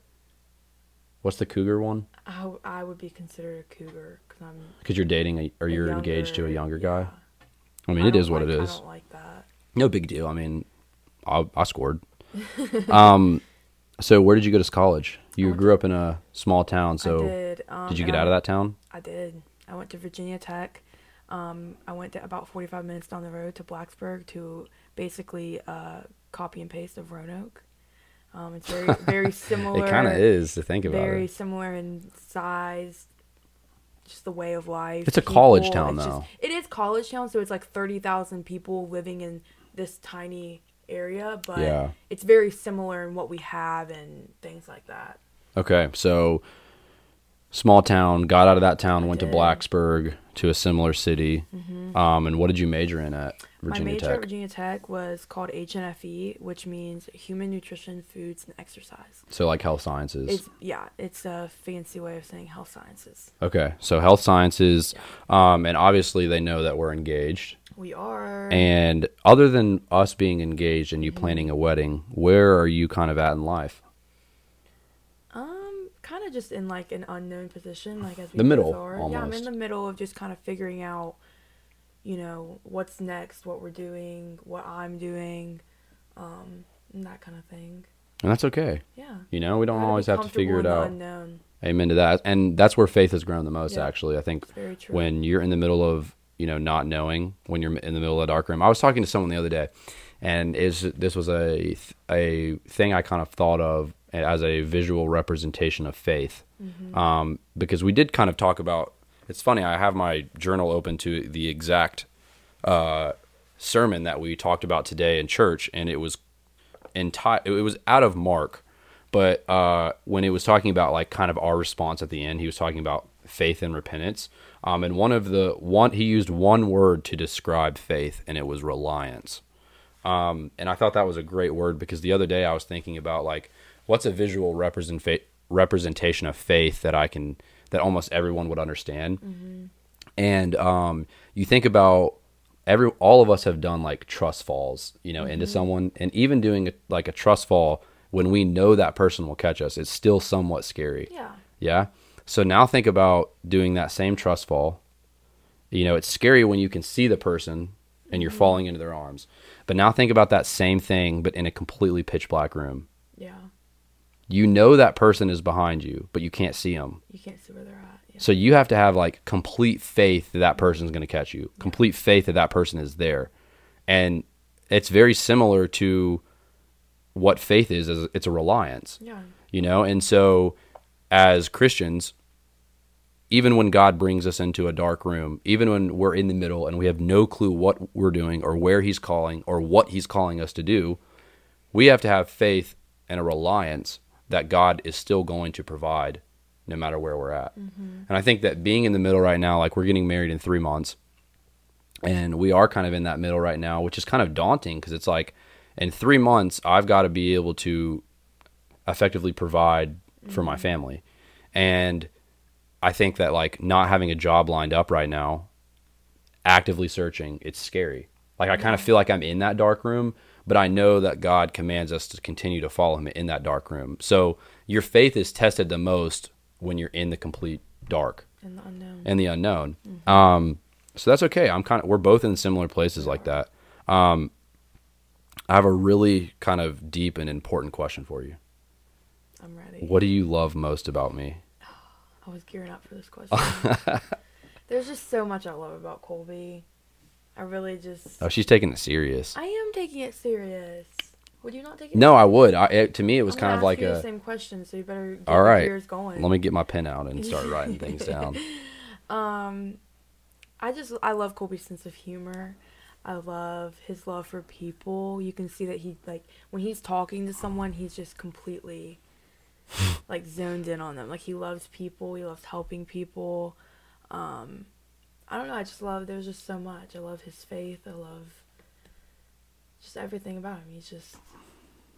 What's the cougar one? I, I would be considered a cougar because I'm. Cuz you're dating a, or you're engaged to a younger guy. yeah. I mean, I it what it like- I don't like that. No big deal. I mean, I, I scored. *laughs* um, so where did you go to college? You grew up in a small town. So I did, did. Um, you and get out of that town? I did. I went to Virginia Tech. Um, I went to about 45 minutes down the road to Blacksburg to basically uh, copy and paste of Roanoke. Um, it's very very *laughs* similar. It kind of is to think about it. very it. similar in size, just the way of life. It's a college town, though. it is college town, so it's like thirty thousand people living in this tiny area, but Yeah. it's very similar in what we have and things like that. Okay, so small town. Got out of that town. I went to did. Mm-hmm. Blacksburg to a similar city. Um, and what did you major in at Virginia My major Tech? at Virginia Tech was called HNFE, which means Human Nutrition, Foods, and Exercise. so like health sciences. It's yeah, it's a fancy way of saying health sciences. okay, so health sciences. Um, and obviously they know that we're engaged. We are. And other than us being engaged and you Mm-hmm. planning a wedding, where are you kind of at in life? Kind of just in like an unknown position, like as we The middle. Yeah, I'm in the middle of just kind of figuring out, you know, what's next, what we're doing, what I'm doing, um, and that kind of thing. And that's okay. Yeah. You know, we don't always have to figure it out. Unknown. Amen to that. And that's where faith has grown the most, Yeah. actually. I think very true. when you're in the middle of, you know, not knowing, when you're in the middle of a dark room. I was talking to someone the other day, and is this was a a thing I kind of thought of as a visual representation of faith, Mm-hmm. um, because we did kind of talk about. It's funny. I have my journal open to the exact uh, sermon that we talked about today in church, and it was entire. It was out of Mark, but uh, when it was talking about like kind of our response at the end, he was talking about faith and repentance. Um, and one of the one he used one word to describe faith, and it was reliance. Um, and I thought that was a great word because the other day I was thinking about like what's a visual represent fa- representation of faith that I can that almost everyone would understand. Mm-hmm. And um, you think about every all of us have done like trust falls, you know, into mm-hmm. someone, and even doing a, like a trust fall when we know that person will catch us, it's still somewhat scary. Yeah. Yeah. So now think about doing that same trust fall. You know, it's scary when you can see the person and you're mm-hmm. falling into their arms. But now think about that same thing, but in a completely pitch black room. You know that person is behind you, but you can't see them. You can't see where they're at. Yeah. So you have to have like complete faith that that person's going to catch you. Complete faith that that person is there. And it's very similar to what faith is as it's a reliance yeah. you know and so as christians even when god brings us into a dark room even when we're in the middle and we have no clue what we're doing or where he's calling or what he's calling us to do we have to have faith and a reliance that god is still going to provide no matter where we're at. Mm-hmm. And i think that being in the middle right now like we're getting married in three months and we are kind of in that middle right now which is kind of daunting because it's like in three months i've got to be able to effectively provide for my mm-hmm. family. And i think that like not having a job lined up right now actively searching it's scary. Like i kind of feel like i'm in that dark room but i know that god commands us to continue to follow him in that dark room so your faith is tested the most when you're in the complete dark In the unknown. and the unknown. Um, so that's okay. I'm kind of we're both in similar places like that. Um, I have a really kind of deep and important question for you. I'm ready. What do you love most about me? *sighs* I was gearing up for this question. *laughs* There's just so much I love about Colby. I really just. Oh, she's taking it serious. I am taking it serious. Would you not take it? No, I would. I, it, to me, it was I'm kind of like a. the same question, so you better get All going. Let me get my pen out and start *laughs* writing things down. *laughs* Um, I just I love Colby's sense of humor. I love his love for people. You can see that he like when he's talking to someone, he's just completely *laughs* like zoned in on them. Like he loves people. He loves helping people. Um, I don't know. I just love. There's just so much. I love his faith. I love just everything about him. He's just.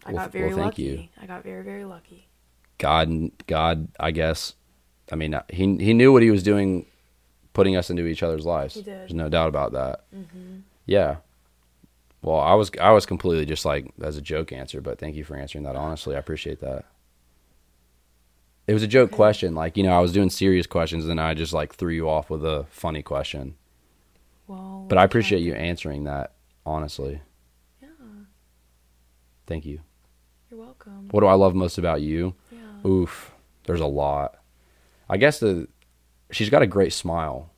I Well, got very well, lucky. you. I got very very lucky. God, God, I guess. I mean, he he knew what he was doing, putting us into each other's lives. He did. There's no doubt about that. hmm Yeah. Well, I was I was completely just like as a joke answer, but thank you for answering that honestly. I appreciate that. It was a joke Okay. question, like you know, I was doing serious questions, and I just like threw you off with a funny question. Well. But I appreciate you answering that honestly. Yeah. Thank you. You're welcome. What do I love most about you? Yeah. Oof, there's a lot. I guess the she's got a great smile.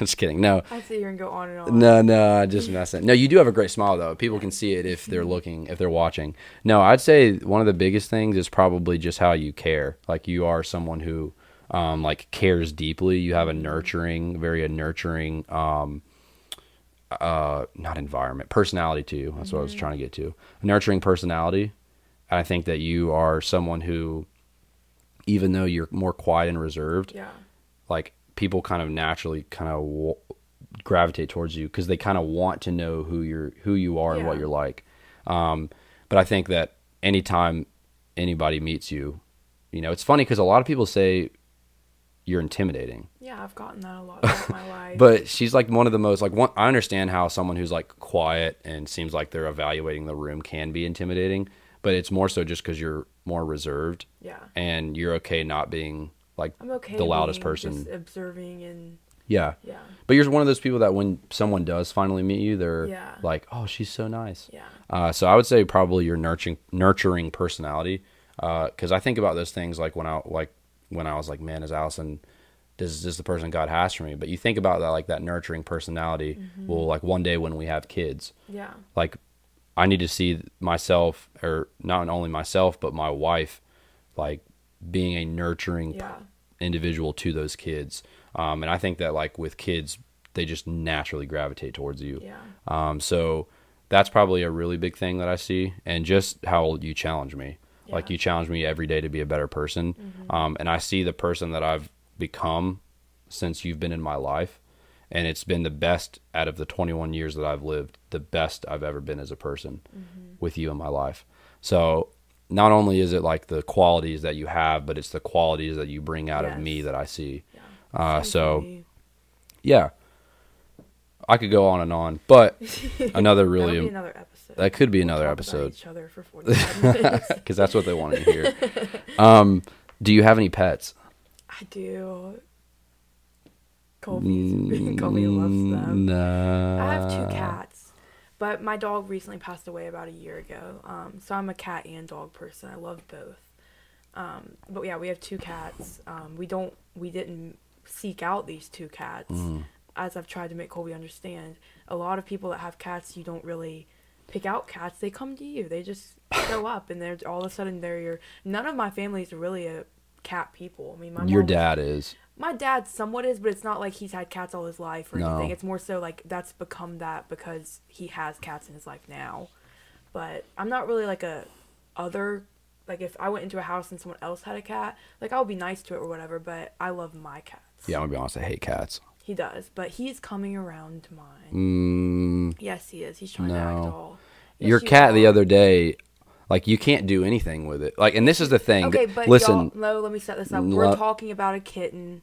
*laughs* just kidding. No, I see you're gonna go on and on. No, no, I just messing. No, you do have a great smile though. People can see it if they're looking, if they're watching. No, I'd say one of the biggest things is probably just how you care. Like you are someone who, um, like cares deeply. You have a nurturing, very a nurturing, um, uh, not environment, personality to you. That's what I was trying to get to. A nurturing personality. And I think that you are someone who, even though you're more quiet and reserved, Yeah. like people kind of naturally kind of w- gravitate towards you because they kind of want to know who you're who you are and what you're like um, but i think that anytime anybody meets you you know it's funny because a lot of people say you're intimidating Yeah, I've gotten that a lot throughout my *laughs* life. but she's like one of the most like one i understand how someone who's like quiet and seems like they're evaluating the room can be intimidating but it's more so just because you're more reserved yeah. and you're okay not being like I'm okay. the loudest person Just observing and yeah yeah, But you're one of those people that when someone does finally meet you, they're Yeah. like, "Oh, she's so nice." yeah, Uh, so I would say probably your nurturing nurturing personality, because I think about those things like when I like when I was like, "Man, is Alyson this is this the person God has for me?" But you think about that like that nurturing personality. Mm-hmm. Well, like one day when we have kids, yeah, like I need to see myself, or not only myself, but my wife, like being a nurturing yeah, individual to those kids. Um, and I think that like with kids, they just naturally gravitate towards you. yeah, Um, so that's probably a really big thing that I see, and just how you challenge me. Like you challenge me every day to be a better person, um, and I see the person that I've become since you've been in my life, and it's been the best out of the 21 years that I've lived, the best I've ever been as a person with you in my life. So not only is it like the qualities that you have, but it's the qualities that you bring out of me that I see. yeah. Uh, so yeah, I could go on and on, but *laughs* another really another episode. that could be We'll another episode Each other for 45 *laughs* minutes. because that's what they want to *laughs* hear. um, do you have any pets? I do. Colby's, Colby loves them. No. I have two cats, but my dog recently passed away about a year ago. Um, so I'm a cat and dog person. I love both. Um, but yeah, we have two cats. Um, we don't, we didn't seek out these two cats. Mm. As I've tried to make Colby understand, a lot of people that have cats, you don't really pick out cats. They come to you. They just *laughs* show up, and they're all of a sudden they're your. None of my family is really a cat people. I mean, my Your mom was- dad is. My dad somewhat is, but it's not like he's had cats all his life or No. anything. It's more so like that's become that because he has cats in his life now. But I'm not really like a other like if I went into a house and someone else had a cat, like I'll be nice to it or whatever, but I love my cats. Yeah, I'm gonna be honest. I hate cats. He does, but he's coming around to mine. Mm, Yes, he is. He's trying to act No. all. Yes, your you cat the other day, like you can't do anything with it. Like, and this is the thing. Okay, but listen, no, let me set this up. We're talking about a kitten.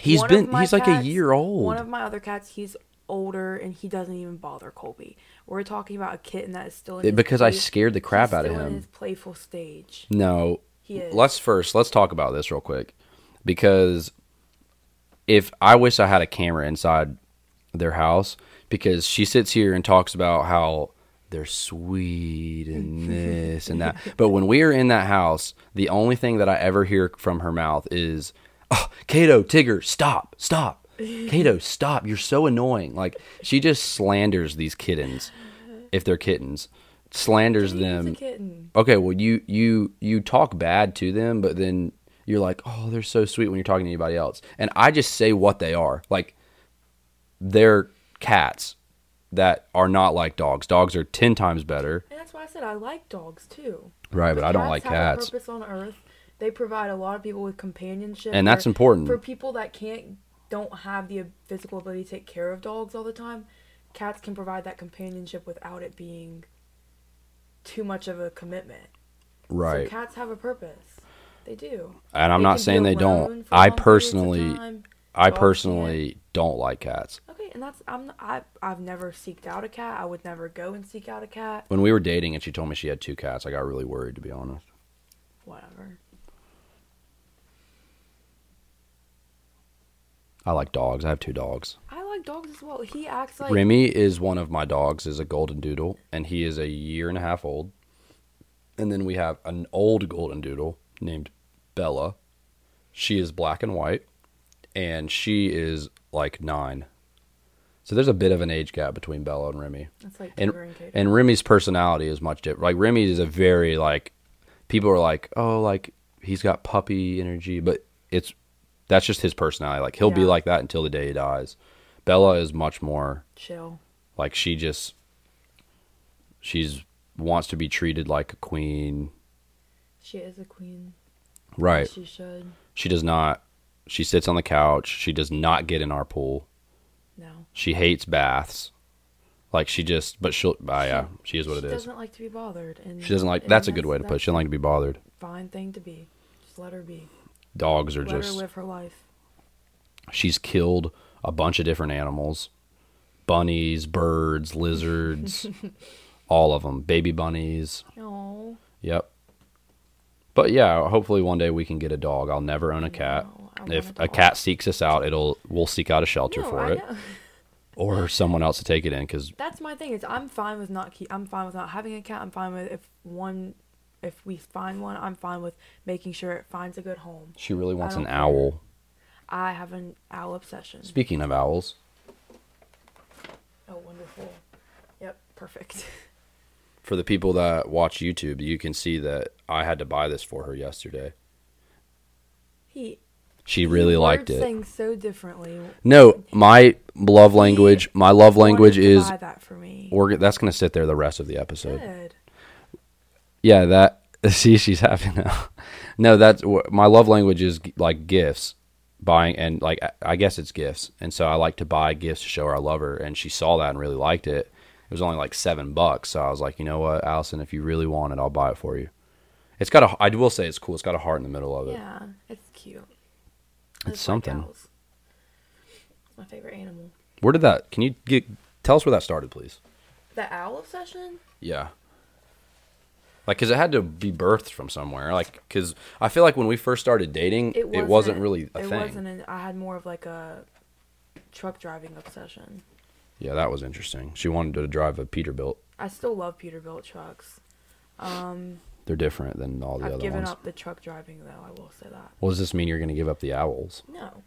He's One been he's like a year old. One of my other cats, he's older and he doesn't even bother Colby. We're talking about a kitten that is still in because I scared the crap out of him. his playful stage, No, he is. let's first let's talk about this real quick because if I wish I had a camera inside their house because she sits here and talks about how they're sweet and *laughs* this and that. But when we are in that house, the only thing that I ever hear from her mouth is, oh, Kato, Tigger, stop, stop. *laughs* Kato, stop. You're so annoying. Like, she just slanders these kittens, if they're kittens, slanders them a kitten. okay well you you you talk bad to them but then you're like oh they're so sweet when you're talking to anybody else and i just say what they are like they're cats that are not like dogs. Dogs are 10 times better. And that's why I said I like dogs too. Right, but I don't like have cats. A purpose on Earth. They provide a lot of people with companionship. And that's important. for people that can't, don't have the physical ability to take care of dogs all the time. Cats can provide that companionship without it being too much of a commitment. Right. So cats have a purpose. They do. and I'm They not saying they don't. I personally. I personally don't like cats. Okay, and that's I'm I I've never seeked out a cat. I would never go and seek out a cat. When we were dating and she told me she had two cats, I got really worried to be honest. Whatever. I like dogs. I have two dogs. I like dogs as well. He acts like Remy is one of my dogs, is a golden doodle, and he is a year and a half old. And then we have an old golden doodle named Bella. She is black and white, and she is like nine. So there's a bit of an age gap between Bella and Remy. That's like And and and Remy's personality is much different. Like Remy is a very like people are like, "Oh, like he's got puppy energy," but it's that's just his personality. Like he'll be like that until the day he dies. Bella is much more Chill. like she just she's wants to be treated like a queen. She is a queen. Right. She should. She does not she sits on the couch. She does not get in our pool. No. She hates baths. Like she just but she'll ah, yeah, she is what it is. she doesn't like to be bothered. And She doesn't like that's a good way to put it. She doesn't like to be bothered. Fine thing to be. Just let her be. Dogs are let just live her life. she's killed a bunch of different animals bunnies birds lizards *laughs* all of them baby bunnies No. yep but yeah hopefully one day we can get a dog i'll never own a cat No, if a a cat seeks us out it'll we'll seek out a shelter No, for I it know. *laughs* or someone else to take it in because That's my thing. Is I'm fine with not keep. I'm fine with not having a cat. I'm fine with if one, if we find one. I'm fine with making sure it finds a good home. she really wants an owl I have an owl obsession. speaking of owls Oh, wonderful. Yep, perfect. *laughs* for the people that watch youtube you can see that i had to buy this for her yesterday He she really liked it Things so differently. No, my love language, my love language is buy that for me. we're that's going to sit there the rest of the episode. Good. Yeah, that *laughs* see she's happy now. *laughs* no, that's my love language is like gifts, buying and like I- guess it's gifts. And so I like to buy gifts to show her I love her and she saw that and really liked it. It was only like 7 bucks. So I was like, "You know what, Alyson, if you really want it, I'll buy it for you." It's got a I will say it's cool. It's got a heart in the middle of it. Yeah, it's cute. It's like something. my favorite animal. Where did that? Can you get tell us where that started, please? The owl obsession? Yeah. Like, cause it had to be birthed from somewhere. Like, cause I feel like when we first started dating, it wasn't, really a it thing. wasn't. An, I had more of like a truck driving obsession. Yeah, that was interesting. She wanted to drive a Peterbilt. I still love Peterbilt trucks. Um, They're different than all the I've other given ones. up the truck driving though. I will say that. Well, does this mean you're going to give up the owls? No,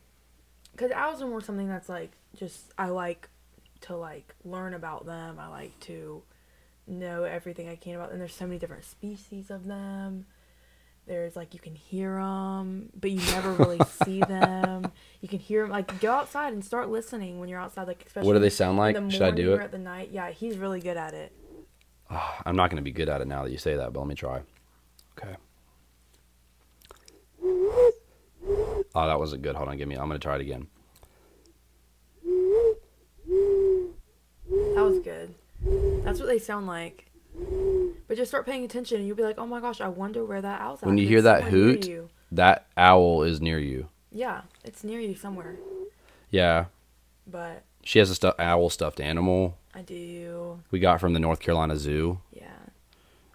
because owls are more something that's like just I like to like learn about them. I like to know everything I can about them. There's so many different species of them. There's like you can hear them, but you never really see *laughs* them. You can hear them. Like go outside and start listening when you're outside. Like especially What do they sound like? The Should I do it? at the night? Yeah, he's really good at it. Ah, I'm not going to be good at it now that you say that, but let me try. Okay. Oh, that wasn't good. Hold on, give me. I'm going to try it again. That was good. That's what they sound like. But just start paying attention, and you'll be like, "Oh my gosh, I wonder where that owl's at." When you hear that hoot. That owl is near you. yeah, it's near you somewhere. Yeah, But she has a stu- owl stuffed animal I do, we got from the North Carolina Zoo. yeah.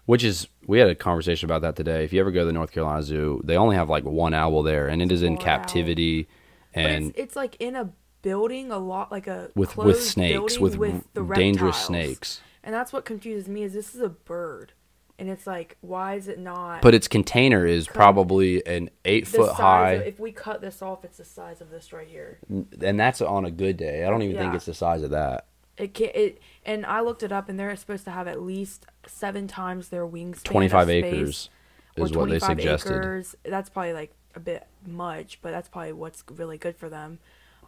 Which is, we had a conversation about that today. If you ever go to the North Carolina Zoo, they only have like one owl there, and it is in owl. captivity, but and it's, it's like in a building, a lot like a with with snakes, with, the dangerous snakes. And that's what confuses me is this is a bird, and it's like, why is it not? But its container is probably an eight foot high, Of, if we cut this off, it's the size of this right here. and that's on a good day. I don't even think it's the size of that. It can it, and I looked it up, and they're supposed to have at least seven times their wingspan. Twenty of five space, acres or is what they 25 suggested. Acres. That's probably like a bit much, but that's probably what's really good for them.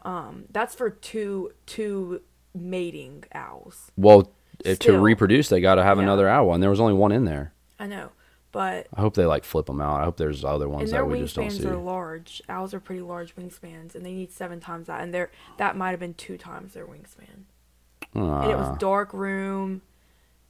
Um, that's for two two mating owls. Well, if to reproduce, they got to have Yeah. another owl, and there was only one in there. I know, but I hope they like flip them out. I hope there's other and ones their that we just don't wingspans see. are large. Owls are pretty large wingspans, and they need seven times that. And they're that might have been two times their wingspan. And it was Ah. dark room,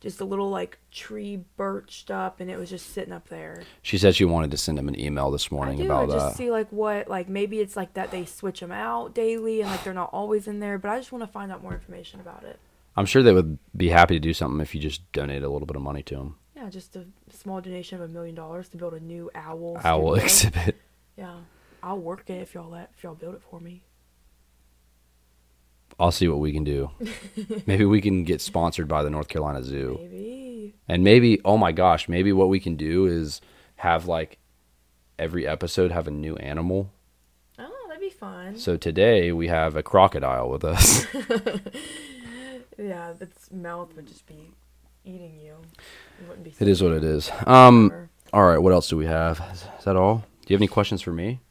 just a little like tree birched up, and it was just sitting up there. she said she wanted to send him an email this I morning do about just that. see like what like maybe it's like that they switch them out daily and like they're not always in there. But I just want to find out more information about it. I'm sure they would be happy to do something if you just donate a little bit of money to them. Yeah, just a small donation of a million dollars to build a new owl. Owl studio. exhibit. Yeah, I'll work it if y'all let if y'all build it for me. I'll see what we can do. *laughs* maybe we can get sponsored by the North Carolina Zoo. Maybe. And maybe, oh my gosh, maybe what we can do is have like every episode have a new animal. Oh, that'd be fun. So today we have a crocodile with us. *laughs* *laughs* Yeah, its mouth would just be eating you. It wouldn't be. it is what it is. Um, all right, what else do we have? Is, is that all? Do you have any questions for me?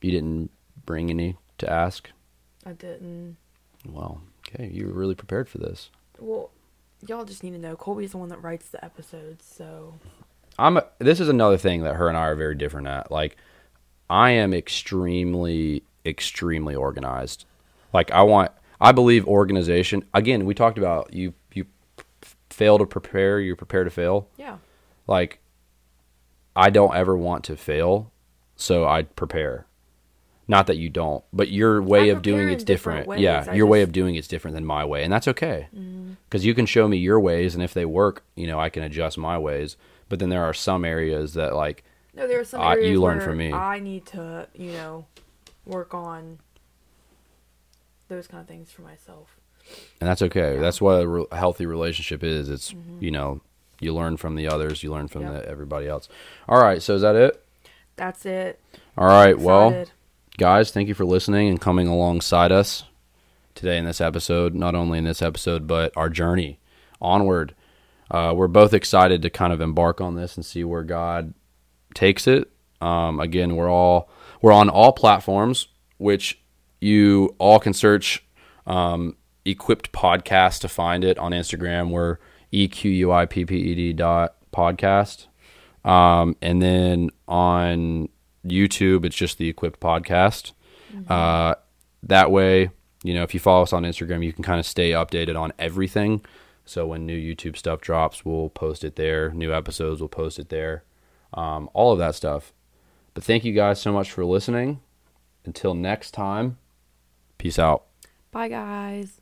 You didn't bring any to ask? I didn't. Well, okay, you were really prepared for this. Well, y'all just need to know Colby's the one that writes the episodes, so I'm. This is another thing that her and I are very different at. Like, I am extremely, extremely organized. Like, I want. I believe organization. Again, we talked about you. You f- fail to prepare. You prepare to fail. yeah. Like, I don't ever want to fail, so I prepare. Not that you don't, but your way I of doing it's different different. Yeah, I your way of doing it's different than my way, and that's okay. Mm-hmm. Because you can show me your ways, and if they work, you know, I can adjust my ways. But then there are some areas that, like, No, there are some I- areas you learn where from me. I need to, you know, work on those kind of things for myself. and that's okay. Yeah. That's what a, re- a healthy relationship is. It's Mhm. you know, you learn from the others, you learn from Yep. the, everybody else. All right, so is that it? That's it. All right, well. Guys thank you for listening and coming alongside us today in this episode not only in this episode but our journey onward. Uh, we're both excited to kind of embark on this and see where god takes it. Um, again we're all we're on all platforms which you all can search um, equipped podcast to find it on instagram. We're E e-q-u-i-p-p-e-d dot podcast. Um, and then on YouTube, it's just the Equipped Podcast. Uh, that way, you know, if you follow us on Instagram, you can kind of stay updated on everything. So when new YouTube stuff drops, we'll post it there. New episodes, we'll post it there. Um, all of that stuff. But thank you guys so much for listening. Until next time, peace out. Bye, guys.